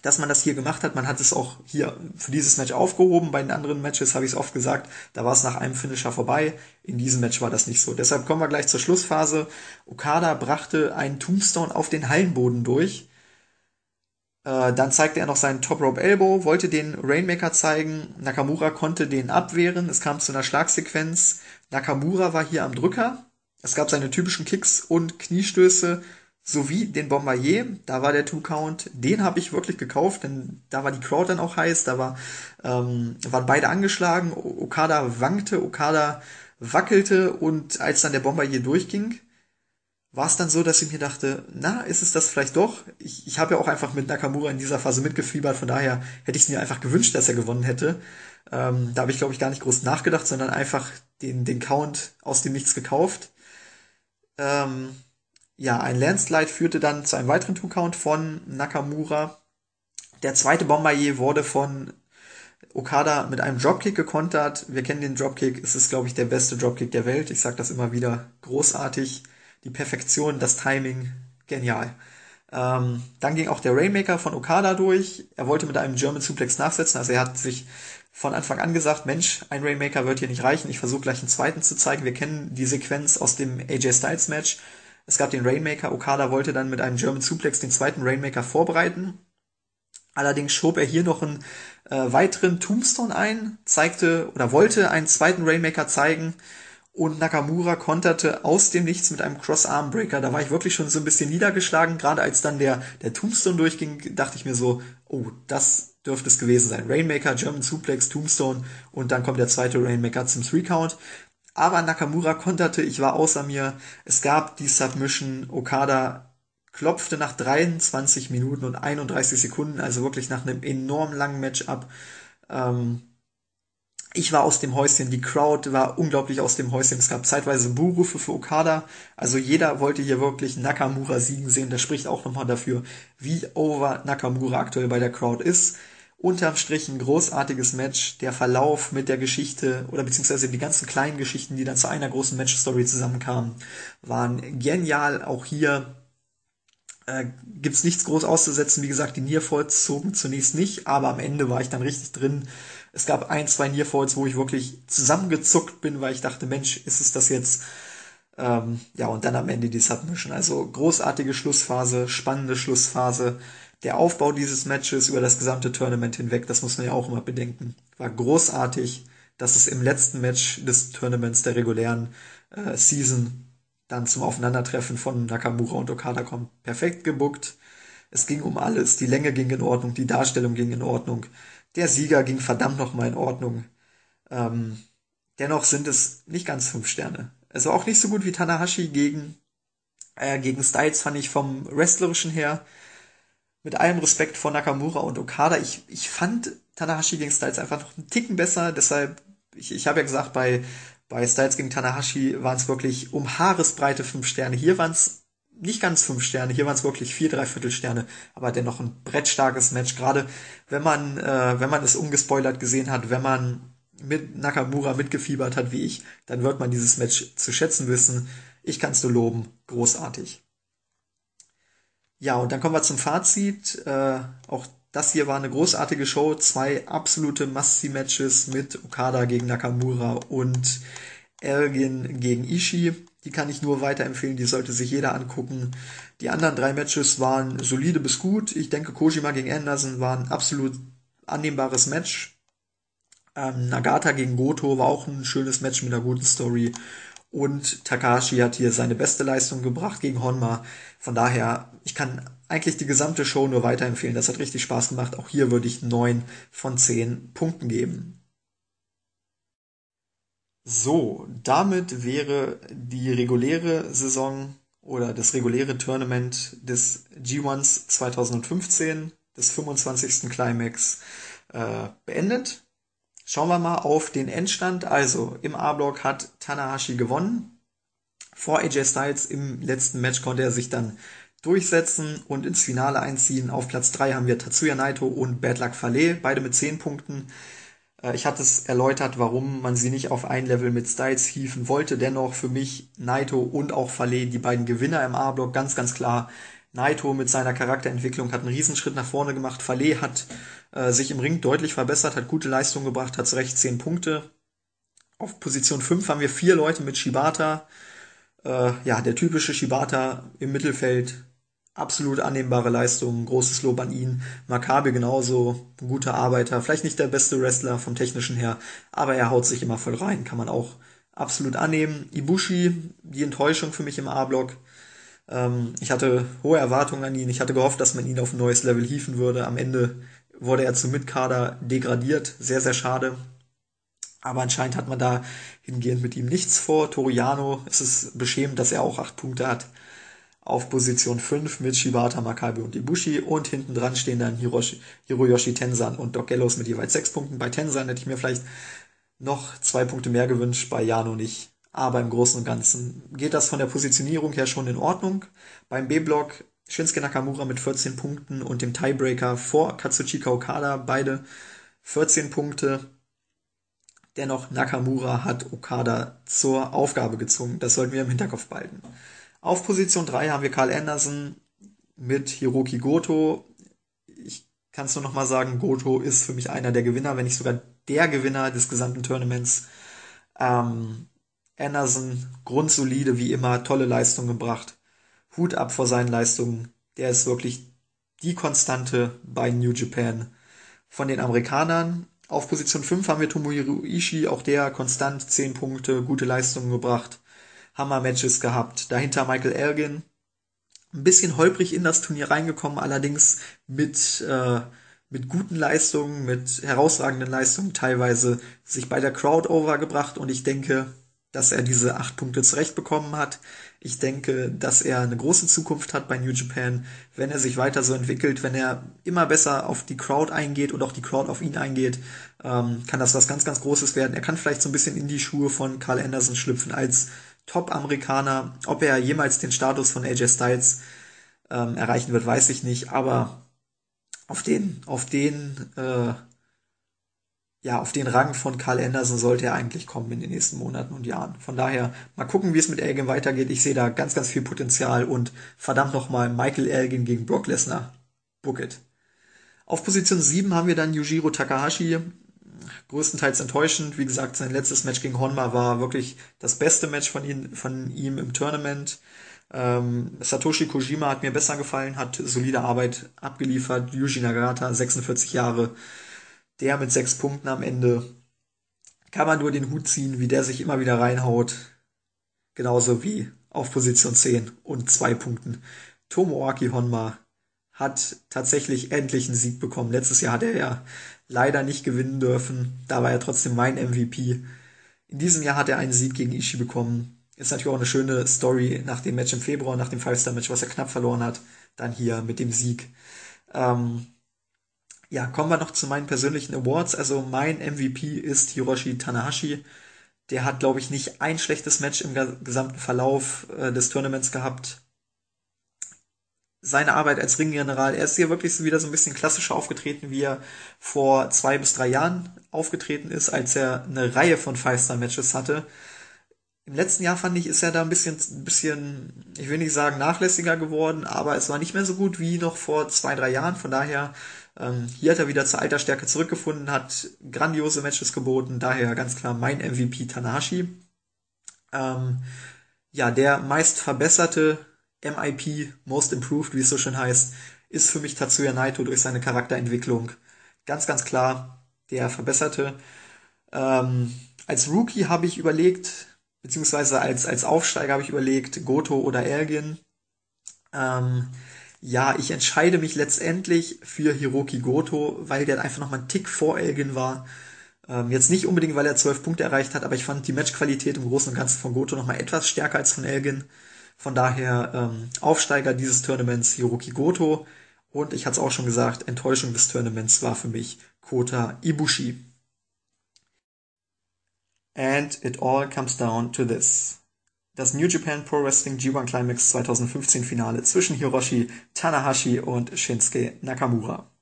dass man das hier gemacht hat. Man hat es auch hier für dieses Match aufgehoben. Bei den anderen Matches habe ich es oft gesagt, da war es nach einem Finisher vorbei. In diesem Match war das nicht so. Deshalb kommen wir gleich zur Schlussphase. Okada brachte einen Tombstone auf den Hallenboden durch. Äh, dann zeigte er noch seinen Top Rope Elbow, wollte den Rainmaker zeigen. Nakamura konnte den abwehren. Es kam zu einer Schlagsequenz. Nakamura war hier am Drücker. Es gab seine typischen Kicks und Kniestöße sowie den Bombardier, da war der Two-Count, den habe ich wirklich gekauft, denn da war die Crowd dann auch heiß, da war, ähm, waren beide angeschlagen, Okada wankte, Okada wackelte und als dann der Bombardier durchging, war es dann so, dass ich mir dachte, na, ist es das vielleicht doch? Ich, ich habe ja auch einfach mit Nakamura in dieser Phase mitgefiebert, von daher hätte ich es mir einfach gewünscht, dass er gewonnen hätte. Ähm, da habe ich, glaube ich, gar nicht groß nachgedacht, sondern einfach den, den Count aus dem Nichts gekauft. Ähm, ja, ein Landslide führte dann zu einem weiteren Two-Count von Nakamura. Der zweite Bombardier wurde von Okada mit einem Dropkick gekontert. Wir kennen den Dropkick. Es ist, glaube ich, der beste Dropkick der Welt. Ich sage das immer wieder. Großartig. Die Perfektion, das Timing. Genial. Ähm, dann ging auch der Rainmaker von Okada durch. Er wollte mit einem German Suplex nachsetzen. Also er hat sich von Anfang an gesagt, Mensch, ein Rainmaker wird hier nicht reichen. Ich versuche gleich einen zweiten zu zeigen. Wir kennen die Sequenz aus dem AJ Styles Match es gab den Rainmaker. Okada wollte dann mit einem German Suplex den zweiten Rainmaker vorbereiten. Allerdings schob er hier noch einen äh, weiteren Tombstone ein, zeigte oder wollte einen zweiten Rainmaker zeigen und Nakamura konterte aus dem Nichts mit einem Cross-Arm-Breaker. Da war ich wirklich schon so ein bisschen niedergeschlagen. Gerade als dann der, der Tombstone durchging, dachte ich mir so, oh, das dürfte es gewesen sein. Rainmaker, German Suplex, Tombstone und dann kommt der zweite Rainmaker zum Three-Count. Aber Nakamura konterte, ich war außer mir. Es gab die Submission. Okada klopfte nach 23 Minuten und 31 Sekunden, also wirklich nach einem enorm langen Match ab. Ähm, ich war aus dem Häuschen, die Crowd war unglaublich aus dem Häuschen. Es gab zeitweise Buhrufe für Okada. Also jeder wollte hier wirklich Nakamura siegen sehen. Das spricht auch nochmal dafür, wie over Nakamura aktuell bei der Crowd ist unterm Strich ein großartiges Match. Der Verlauf mit der Geschichte oder beziehungsweise die ganzen kleinen Geschichten, die dann zu einer großen Match-Story zusammenkamen, waren genial. Auch hier äh, gibt's nichts groß auszusetzen. Wie gesagt, die Nearfalls zogen zunächst nicht, aber am Ende war ich dann richtig drin. Es gab ein, zwei Nearfalls, wo ich wirklich zusammengezuckt bin, weil ich dachte, Mensch, ist es das jetzt? Ähm, ja, und dann am Ende die Submission. Also großartige Schlussphase, spannende Schlussphase der Aufbau dieses Matches über das gesamte Tournament hinweg, das muss man ja auch immer bedenken, war großartig, dass es im letzten Match des Tournaments der regulären äh, Season dann zum Aufeinandertreffen von Nakamura und Okada kommt. Perfekt gebuckt. Es ging um alles. Die Länge ging in Ordnung, die Darstellung ging in Ordnung. Der Sieger ging verdammt nochmal in Ordnung. Ähm, dennoch sind es nicht ganz fünf Sterne. Also auch nicht so gut wie Tanahashi gegen, äh, gegen Styles fand ich vom Wrestlerischen her mit allem Respekt vor Nakamura und Okada, ich, ich fand Tanahashi gegen Styles einfach noch einen Ticken besser. Deshalb, ich, ich habe ja gesagt, bei, bei Styles gegen Tanahashi waren es wirklich um Haaresbreite fünf Sterne. Hier waren es nicht ganz fünf Sterne, hier waren es wirklich vier, dreiviertel Sterne, aber dennoch ein brettstarkes Match. Gerade wenn man, äh, wenn man es ungespoilert gesehen hat, wenn man mit Nakamura mitgefiebert hat wie ich, dann wird man dieses Match zu schätzen wissen. Ich kann es nur loben. Großartig. Ja, und dann kommen wir zum Fazit. Äh, auch das hier war eine großartige Show. Zwei absolute Must-See-Matches mit Okada gegen Nakamura und Elgin gegen Ishii. Die kann ich nur weiterempfehlen, die sollte sich jeder angucken. Die anderen drei Matches waren solide bis gut. Ich denke, Kojima gegen Anderson war ein absolut annehmbares Match. Ähm, Nagata gegen Goto war auch ein schönes Match mit einer guten Story. Und Takashi hat hier seine beste Leistung gebracht gegen Honma. Von daher, ich kann eigentlich die gesamte Show nur weiterempfehlen. Das hat richtig Spaß gemacht. Auch hier würde ich neun von zehn Punkten geben. So, damit wäre die reguläre Saison oder das reguläre Tournament des G1s 2015, des 25. Climax, äh, beendet. Schauen wir mal auf den Endstand. Also im A-Block hat Tanahashi gewonnen. Vor AJ Styles im letzten Match konnte er sich dann durchsetzen und ins Finale einziehen. Auf Platz 3 haben wir Tatsuya Naito und Bad Luck Fale, beide mit 10 Punkten. Äh, ich hatte es erläutert, warum man sie nicht auf ein Level mit Styles hieven wollte. Dennoch für mich Naito und auch Fale, die beiden Gewinner im A-Block, ganz, ganz klar. Naito mit seiner Charakterentwicklung hat einen Riesenschritt nach vorne gemacht. Fale hat äh, sich im Ring deutlich verbessert, hat gute Leistungen gebracht, hat zu Recht 10 Punkte. Auf Position 5 haben wir vier Leute mit Shibata. Äh, ja, der typische Shibata im Mittelfeld. Absolut annehmbare Leistung, großes Lob an ihn. Makabe genauso, ein guter Arbeiter. Vielleicht nicht der beste Wrestler vom technischen her, aber er haut sich immer voll rein, kann man auch absolut annehmen. Ibushi, die Enttäuschung für mich im A-Block. Ähm, ich hatte hohe Erwartungen an ihn. Ich hatte gehofft, dass man ihn auf ein neues Level hieven würde. Am Ende wurde er zum Mitkader degradiert. Sehr, sehr schade. Aber anscheinend hat man da hingehend mit ihm nichts vor. Toriano, es ist beschämend, dass er auch acht Punkte hat. Auf Position 5 mit Shibata, Makabe und Ibushi. Und hinten dran stehen dann Hiroshi, Hiroyoshi Tensan und Doc Gallows mit jeweils sechs Punkten. Bei Tensan hätte ich mir vielleicht noch zwei Punkte mehr gewünscht, bei Jano nicht. Aber im Großen und Ganzen geht das von der Positionierung her schon in Ordnung. Beim B-Block Shinsuke Nakamura mit 14 Punkten und dem Tiebreaker vor Katsuchika Okada, beide 14 Punkte. Dennoch Nakamura hat Okada zur Aufgabe gezwungen. Das sollten wir im Hinterkopf behalten. Auf Position 3 haben wir Karl Anderson mit Hiroki Goto. Ich kann es nur noch mal sagen, Goto ist für mich einer der Gewinner, wenn nicht sogar der Gewinner des gesamten Tournaments. Ähm, Anderson, grundsolide wie immer, tolle Leistung gebracht. Hut ab vor seinen Leistungen. Der ist wirklich die Konstante bei New Japan. Von den Amerikanern auf Position 5 haben wir Tomohiro Ishii, auch der konstant 10 Punkte, gute Leistungen gebracht, Hammer-Matches gehabt. Dahinter Michael Elgin, ein bisschen holprig in das Turnier reingekommen, allerdings mit, äh, mit guten Leistungen, mit herausragenden Leistungen, teilweise sich bei der Crowd overgebracht und ich denke, dass er diese acht Punkte zurechtbekommen hat. Ich denke, dass er eine große Zukunft hat bei New Japan, wenn er sich weiter so entwickelt, wenn er immer besser auf die Crowd eingeht und auch die Crowd auf ihn eingeht, ähm, kann das was ganz, ganz Großes werden. Er kann vielleicht so ein bisschen in die Schuhe von Carl Anderson schlüpfen als Top-Amerikaner. Ob er jemals den Status von AJ Styles ähm, erreichen wird, weiß ich nicht, aber auf den, auf den äh, ja, auf den Rang von Karl Anderson sollte er eigentlich kommen in den nächsten Monaten und Jahren. Von daher mal gucken, wie es mit Elgin weitergeht. Ich sehe da ganz, ganz viel Potenzial und verdammt nochmal Michael Elgin gegen Brock Lesnar. Book it. Auf Position 7 haben wir dann Yujiro Takahashi. Größtenteils enttäuschend. Wie gesagt, sein letztes Match gegen Honma war wirklich das beste Match von, ihn, von ihm im Tournament. Ähm, Satoshi Kojima hat mir besser gefallen, hat solide Arbeit abgeliefert. Yuji Nagata, 46 Jahre, der mit sechs Punkten am Ende kann man nur den Hut ziehen, wie der sich immer wieder reinhaut. Genauso wie auf Position 10 und zwei Punkten. Tomoaki Honma hat tatsächlich endlich einen Sieg bekommen. Letztes Jahr hat er ja leider nicht gewinnen dürfen. Da war er trotzdem mein MVP. In diesem Jahr hat er einen Sieg gegen Ishii bekommen. Ist natürlich auch eine schöne Story nach dem Match im Februar, nach dem Five-Star-Match, was er knapp verloren hat. Dann hier mit dem Sieg. Ähm, ja, kommen wir noch zu meinen persönlichen Awards. Also mein MVP ist Hiroshi Tanahashi. Der hat, glaube ich, nicht ein schlechtes Match im gesamten Verlauf äh, des Tournaments gehabt. Seine Arbeit als Ringgeneral, er ist hier wirklich so wieder so ein bisschen klassischer aufgetreten, wie er vor zwei bis drei Jahren aufgetreten ist, als er eine Reihe von Five-Star-Matches hatte. Im letzten Jahr fand ich, ist er da ein bisschen, ein bisschen, ich will nicht sagen nachlässiger geworden, aber es war nicht mehr so gut wie noch vor zwei, drei Jahren. Von daher ähm, hier hat er wieder zur Alterstärke zurückgefunden, hat grandiose Matches geboten, daher ganz klar mein MVP Tanahashi. Ähm, ja, der meist verbesserte MIP, Most Improved, wie es so schön heißt, ist für mich Tatsuya Naito durch seine Charakterentwicklung. Ganz, ganz klar der verbesserte. Ähm, als Rookie habe ich überlegt, beziehungsweise als, als Aufsteiger habe ich überlegt, Goto oder Elgin. Ähm, ja, ich entscheide mich letztendlich für Hiroki Goto, weil der einfach nochmal ein Tick vor Elgin war. Ähm, jetzt nicht unbedingt, weil er zwölf Punkte erreicht hat, aber ich fand die Matchqualität im Großen und Ganzen von Goto nochmal etwas stärker als von Elgin. Von daher ähm, Aufsteiger dieses Tournaments Hiroki Goto. Und ich hatte es auch schon gesagt, Enttäuschung des Tournaments war für mich Kota Ibushi. And it all comes down to this das New Japan Pro Wrestling G1 Climax 2015 Finale zwischen Hiroshi Tanahashi und Shinsuke Nakamura.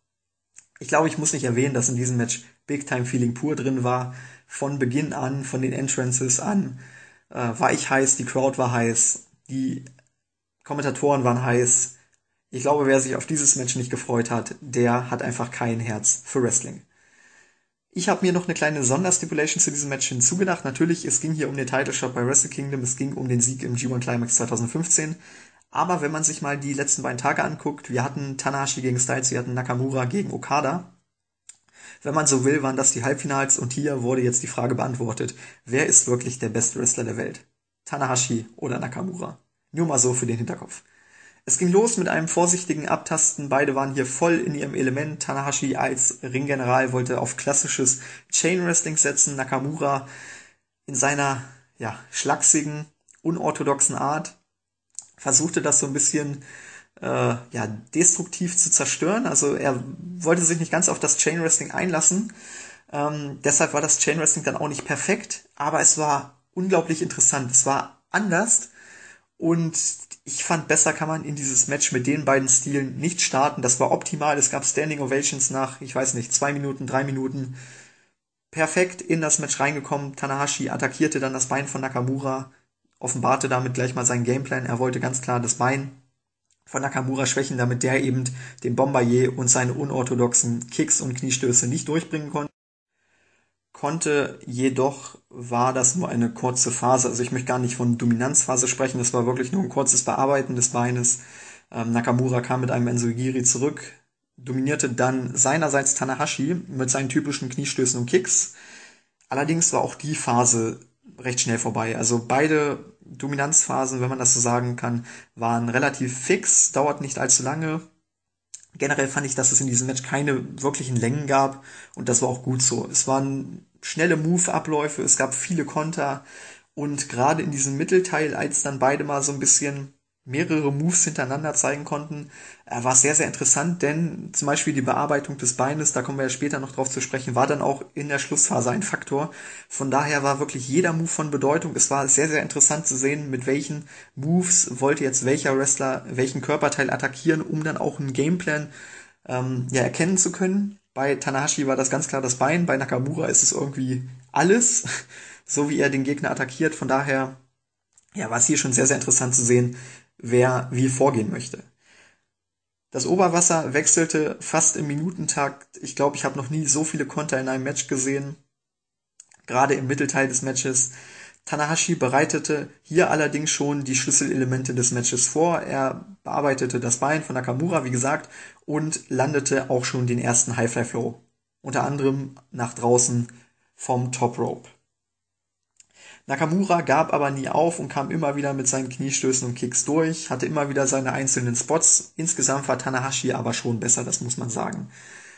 Ich glaube, ich muss nicht erwähnen, dass in diesem Match Big Time Feeling pur drin war. Von Beginn an, von den Entrances an, äh, war ich heiß, die Crowd war heiß, die Kommentatoren waren heiß. Ich glaube, wer sich auf dieses Match nicht gefreut hat, der hat einfach kein Herz für Wrestling. Ich habe mir noch eine kleine Sonderstipulation zu diesem Match hinzugedacht. Natürlich, es ging hier um den Title Shot bei Wrestle Kingdom, es ging um den Sieg im G1 Climax 2015. Aber wenn man sich mal die letzten beiden Tage anguckt, wir hatten Tanahashi gegen Styles, wir hatten Nakamura gegen Okada. Wenn man so will, waren das die Halbfinals und hier wurde jetzt die Frage beantwortet, wer ist wirklich der beste Wrestler der Welt? Tanahashi oder Nakamura? Nur mal so für den Hinterkopf. Es ging los mit einem vorsichtigen Abtasten. Beide waren hier voll in ihrem Element. Tanahashi als Ringgeneral wollte auf klassisches Chain Wrestling setzen. Nakamura in seiner ja, schlachsigen, unorthodoxen Art versuchte das so ein bisschen äh, ja, destruktiv zu zerstören. Also er wollte sich nicht ganz auf das Chain Wrestling einlassen. Ähm, deshalb war das Chain Wrestling dann auch nicht perfekt, aber es war unglaublich interessant. Es war anders und ich fand, besser kann man in dieses Match mit den beiden Stilen nicht starten. Das war optimal. Es gab Standing Ovations nach, ich weiß nicht, zwei Minuten, drei Minuten. Perfekt in das Match reingekommen. Tanahashi attackierte dann das Bein von Nakamura, offenbarte damit gleich mal seinen Gameplan. Er wollte ganz klar das Bein von Nakamura schwächen, damit der eben den Bombardier und seine unorthodoxen Kicks und Kniestöße nicht durchbringen konnte. Konnte jedoch war das nur eine kurze Phase. Also ich möchte gar nicht von Dominanzphase sprechen. Das war wirklich nur ein kurzes Bearbeiten des Beines. Ähm, Nakamura kam mit einem Enzogiri zurück, dominierte dann seinerseits Tanahashi mit seinen typischen Kniestößen und Kicks. Allerdings war auch die Phase recht schnell vorbei. Also beide Dominanzphasen, wenn man das so sagen kann, waren relativ fix, dauert nicht allzu lange. Generell fand ich, dass es in diesem Match keine wirklichen Längen gab und das war auch gut so. Es waren schnelle Move-Abläufe, es gab viele Konter und gerade in diesem Mittelteil, als dann beide mal so ein bisschen mehrere Moves hintereinander zeigen konnten, äh, war sehr, sehr interessant, denn zum Beispiel die Bearbeitung des Beines, da kommen wir ja später noch drauf zu sprechen, war dann auch in der Schlussphase ein Faktor. Von daher war wirklich jeder Move von Bedeutung. Es war sehr, sehr interessant zu sehen, mit welchen Moves wollte jetzt welcher Wrestler welchen Körperteil attackieren, um dann auch einen Gameplan ähm, ja, erkennen zu können. Bei Tanahashi war das ganz klar das Bein, bei Nakamura ist es irgendwie alles, [laughs] so wie er den Gegner attackiert. Von daher ja, war es hier schon sehr, sehr interessant zu sehen, wer wie vorgehen möchte. Das Oberwasser wechselte fast im Minutentakt. Ich glaube, ich habe noch nie so viele Konter in einem Match gesehen. Gerade im Mittelteil des Matches. Tanahashi bereitete hier allerdings schon die Schlüsselelemente des Matches vor. Er bearbeitete das Bein von Nakamura, wie gesagt, und landete auch schon den ersten Highfly Flow. Unter anderem nach draußen vom Top Rope. Nakamura gab aber nie auf und kam immer wieder mit seinen Kniestößen und Kicks durch, hatte immer wieder seine einzelnen Spots. Insgesamt war Tanahashi aber schon besser, das muss man sagen.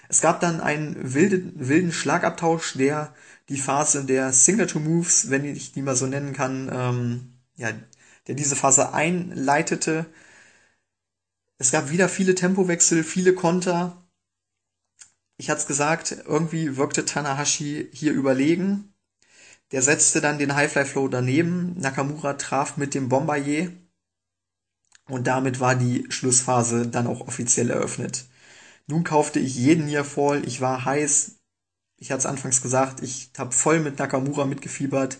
Es gab dann einen wilden, wilden Schlagabtausch, der die Phase der Signature Moves, wenn ich die mal so nennen kann, ähm, ja, der diese Phase einleitete. Es gab wieder viele Tempowechsel, viele Konter. Ich hatte es gesagt, irgendwie wirkte Tanahashi hier überlegen. Der setzte dann den Highfly Flow daneben. Nakamura traf mit dem Bombardier. Und damit war die Schlussphase dann auch offiziell eröffnet. Nun kaufte ich jeden Nier voll. Ich war heiß. Ich hatte es anfangs gesagt, ich habe voll mit Nakamura mitgefiebert.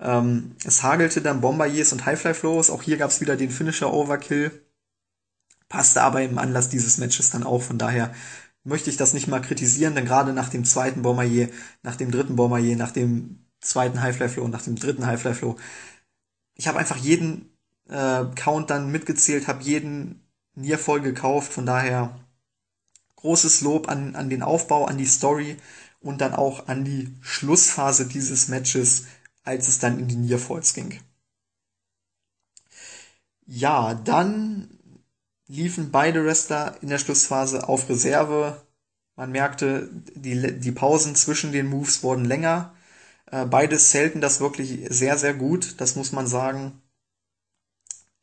Ähm, es hagelte dann Bombardiers und Highfly Flows. Auch hier gab es wieder den Finisher Overkill. Passte aber im Anlass dieses Matches dann auch. Von daher möchte ich das nicht mal kritisieren, denn gerade nach dem zweiten Bombardier, nach dem dritten Bombardier, nach dem zweiten Highfly Flow nach dem dritten Highfly Flow. Ich habe einfach jeden äh, Count dann mitgezählt, habe jeden Nier voll gekauft, von daher großes Lob an, an den Aufbau, an die Story und dann auch an die Schlussphase dieses Matches, als es dann in die Nearfalls ging. Ja, dann liefen beide Wrestler in der Schlussphase auf Reserve. Man merkte, die, die Pausen zwischen den Moves wurden länger. Äh, beides selten das wirklich sehr, sehr gut, das muss man sagen.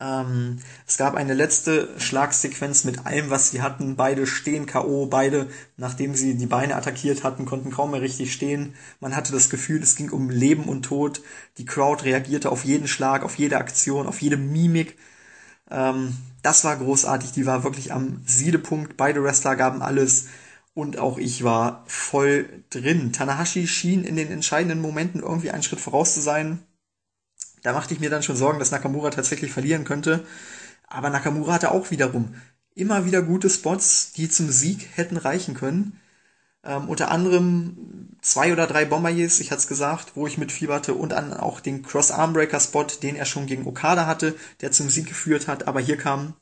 Ähm, es gab eine letzte Schlagsequenz mit allem, was sie hatten. Beide stehen K.O., beide, nachdem sie die Beine attackiert hatten, konnten kaum mehr richtig stehen. Man hatte das Gefühl, es ging um Leben und Tod. Die Crowd reagierte auf jeden Schlag, auf jede Aktion, auf jede Mimik. Ähm, das war großartig, die war wirklich am Siedepunkt. Beide Wrestler gaben alles. Und auch ich war voll drin. Tanahashi schien in den entscheidenden Momenten irgendwie einen Schritt voraus zu sein. Da machte ich mir dann schon Sorgen, dass Nakamura tatsächlich verlieren könnte. Aber Nakamura hatte auch wiederum immer wieder gute Spots, die zum Sieg hätten reichen können. Ähm, unter anderem zwei oder drei Bombardiers, ich hatte es gesagt, wo ich mitfieberte und dann auch den Cross-Armbreaker-Spot, den er schon gegen Okada hatte, der zum Sieg geführt hat. Aber hier kam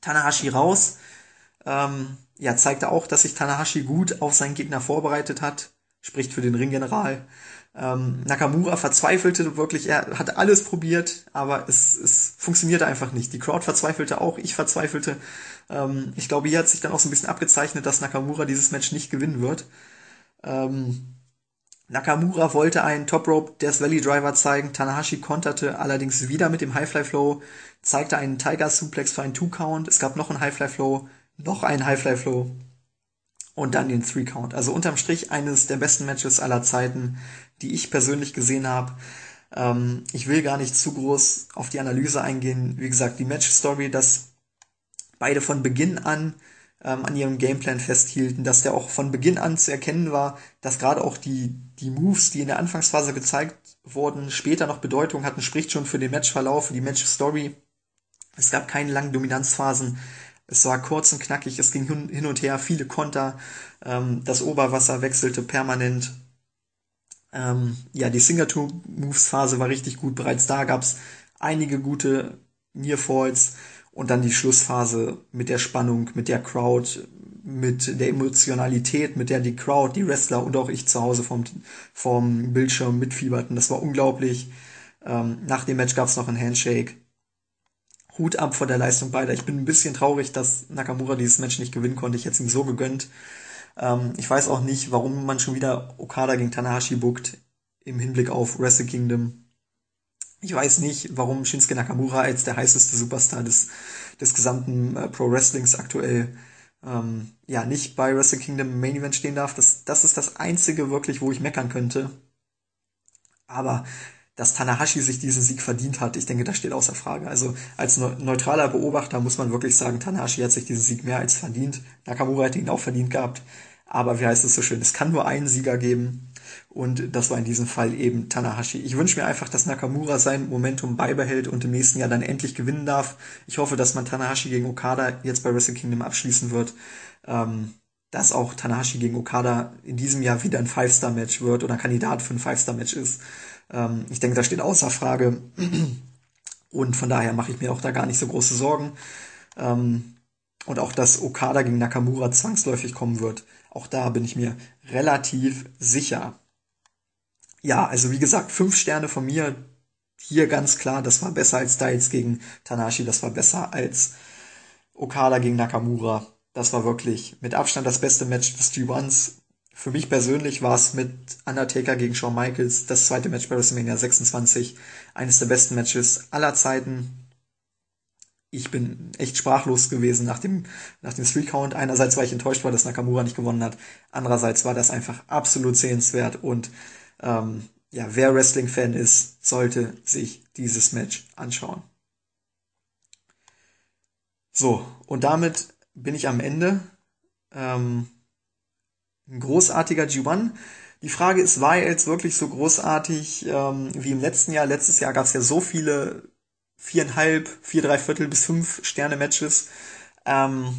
Tanahashi raus. Ähm, ja, zeigte auch, dass sich Tanahashi gut auf seinen Gegner vorbereitet hat. Spricht für den Ringgeneral. Ähm, Nakamura verzweifelte wirklich, er hat alles probiert, aber es, es funktionierte einfach nicht. Die Crowd verzweifelte auch, ich verzweifelte. Ähm, ich glaube, hier hat sich dann auch so ein bisschen abgezeichnet, dass Nakamura dieses Match nicht gewinnen wird. Ähm, Nakamura wollte einen Top Rope Death Valley Driver zeigen, Tanahashi konterte allerdings wieder mit dem Highfly Flow, zeigte einen Tiger Suplex für einen Two Count, es gab noch einen Highfly Flow, noch einen Highfly Flow und dann den Three Count. Also unterm Strich eines der besten Matches aller Zeiten, die ich persönlich gesehen habe. Ähm, ich will gar nicht zu groß auf die Analyse eingehen. Wie gesagt, die Match Story, dass beide von Beginn an ähm, an ihrem Gameplan festhielten, dass der auch von Beginn an zu erkennen war, dass gerade auch die, die Moves, die in der Anfangsphase gezeigt wurden, später noch Bedeutung hatten, spricht schon für den Matchverlauf, für die Match-Story. Es gab keine langen Dominanzphasen. Es war kurz und knackig, es ging hin und her, viele Konter, ähm, das Oberwasser wechselte permanent. Ähm, ja, die Singleton-Moves-Phase war richtig gut. Bereits da gab's einige gute Nearfalls und dann die Schlussphase mit der Spannung, mit der Crowd, mit der Emotionalität, mit der die Crowd, die Wrestler und auch ich zu Hause vom, vom Bildschirm mitfieberten. Das war unglaublich. Ähm, nach dem Match gab's noch ein Handshake. Hut ab vor der Leistung beider. Ich bin ein bisschen traurig, dass Nakamura dieses Match nicht gewinnen konnte. Ich hätte es ihm so gegönnt. Ähm, ich weiß auch nicht, warum man schon wieder Okada gegen Tanahashi bookt im Hinblick auf Wrestle Kingdom. Ich weiß nicht, warum Shinsuke Nakamura als der heißeste Superstar des, des gesamten äh, Pro Wrestlings aktuell ähm, ja nicht bei Wrestle Kingdom Main Event stehen darf. Das, das ist das einzige wirklich, wo ich meckern könnte. Aber dass Tanahashi sich diesen Sieg verdient hat, ich denke, das steht außer Frage. Also als neutraler Beobachter muss man wirklich sagen, Tanahashi hat sich diesen Sieg mehr als verdient. Nakamura hätte ihn auch verdient gehabt. Aber wie heißt es so schön, es kann nur einen Sieger geben. Und das war in diesem Fall eben Tanahashi. Ich wünsche mir einfach, dass Nakamura sein Momentum beibehält und im nächsten Jahr dann endlich gewinnen darf. Ich hoffe, dass man Tanahashi gegen Okada jetzt bei Wrestle Kingdom abschließen wird. Ähm, dass auch Tanahashi gegen Okada in diesem Jahr wieder ein Five-Star-Match wird oder Kandidat für ein Five-Star-Match ist. Ähm, ich denke, das steht außer Frage. [clears throat] Und von daher mache ich mir auch da gar nicht so große Sorgen. Ähm, und auch, dass Okada gegen Nakamura zwangsläufig kommen wird. Auch da bin ich mir relativ sicher. Ja, also wie gesagt, fünf Sterne von mir. Hier ganz klar, das war besser als Styles gegen Tanashi, das war besser als Okada gegen Nakamura. Das war wirklich mit Abstand das beste Match des G1. Für mich persönlich war es mit Undertaker gegen Shawn Michaels das zweite Match bei WrestleMania 26 eines der besten Matches aller Zeiten ich bin echt sprachlos gewesen nach dem, nach dem Three-Count. Einerseits war ich enttäuscht, weil das Nakamura nicht gewonnen hat. Andererseits war das einfach absolut sehenswert und ähm, ja, wer Wrestling-Fan ist, sollte sich dieses Match anschauen. So, und damit bin ich am Ende. Ähm, ein großartiger G1. Die Frage ist, war er jetzt wirklich so großartig ähm, wie im letzten Jahr? Letztes Jahr gab es ja so viele viereinhalb, vier, drei Viertel bis fünf Sterne Matches. Ähm,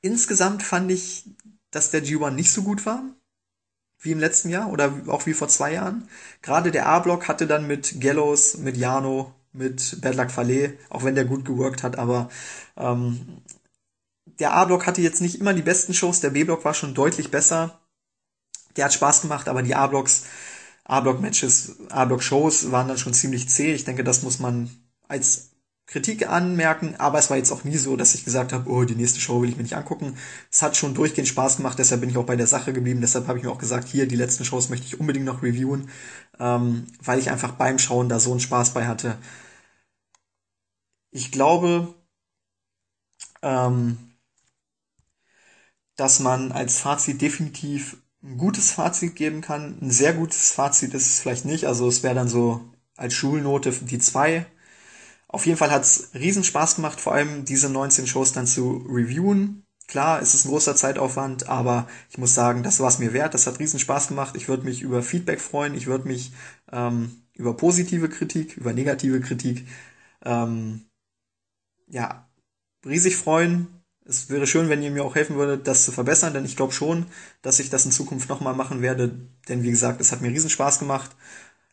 insgesamt fand ich, dass der G1 nicht so gut war wie im letzten Jahr oder auch wie vor zwei Jahren. Gerade der A-Block hatte dann mit Gallows, mit Jano, mit Bad Luck Fale, auch wenn der gut geworkt hat, aber ähm, der A-Block hatte jetzt nicht immer die besten Shows, der B-Block war schon deutlich besser. Der hat Spaß gemacht, aber die A-Blocks A-Block-Matches, A-Block-Shows waren dann schon ziemlich zäh. Ich denke, das muss man als Kritik anmerken, aber es war jetzt auch nie so, dass ich gesagt habe, oh, die nächste Show will ich mir nicht angucken. Es hat schon durchgehend Spaß gemacht, deshalb bin ich auch bei der Sache geblieben. Deshalb habe ich mir auch gesagt, hier, die letzten Shows möchte ich unbedingt noch reviewen, ähm, weil ich einfach beim Schauen da so einen Spaß bei hatte. Ich glaube, ähm, dass man als Fazit definitiv ein gutes Fazit geben kann. Ein sehr gutes Fazit ist es vielleicht nicht. Also es wäre dann so als Schulnote die zwei. Auf jeden Fall hat es riesen Spaß gemacht, vor allem diese 19 Shows dann zu reviewen. Klar, es ist ein großer Zeitaufwand, aber ich muss sagen, das war es mir wert. Das hat riesen Spaß gemacht. Ich würde mich über Feedback freuen. Ich würde mich ähm, über positive Kritik, über negative Kritik, ähm, ja, riesig freuen. Es wäre schön, wenn ihr mir auch helfen würdet, das zu verbessern, denn ich glaube schon, dass ich das in Zukunft nochmal machen werde. Denn wie gesagt, es hat mir riesen Spaß gemacht,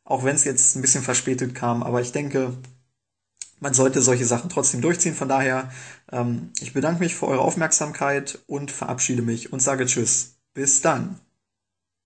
auch wenn es jetzt ein bisschen verspätet kam. Aber ich denke, man sollte solche Sachen trotzdem durchziehen. Von daher, ähm, ich bedanke mich für eure Aufmerksamkeit und verabschiede mich und sage Tschüss. Bis dann.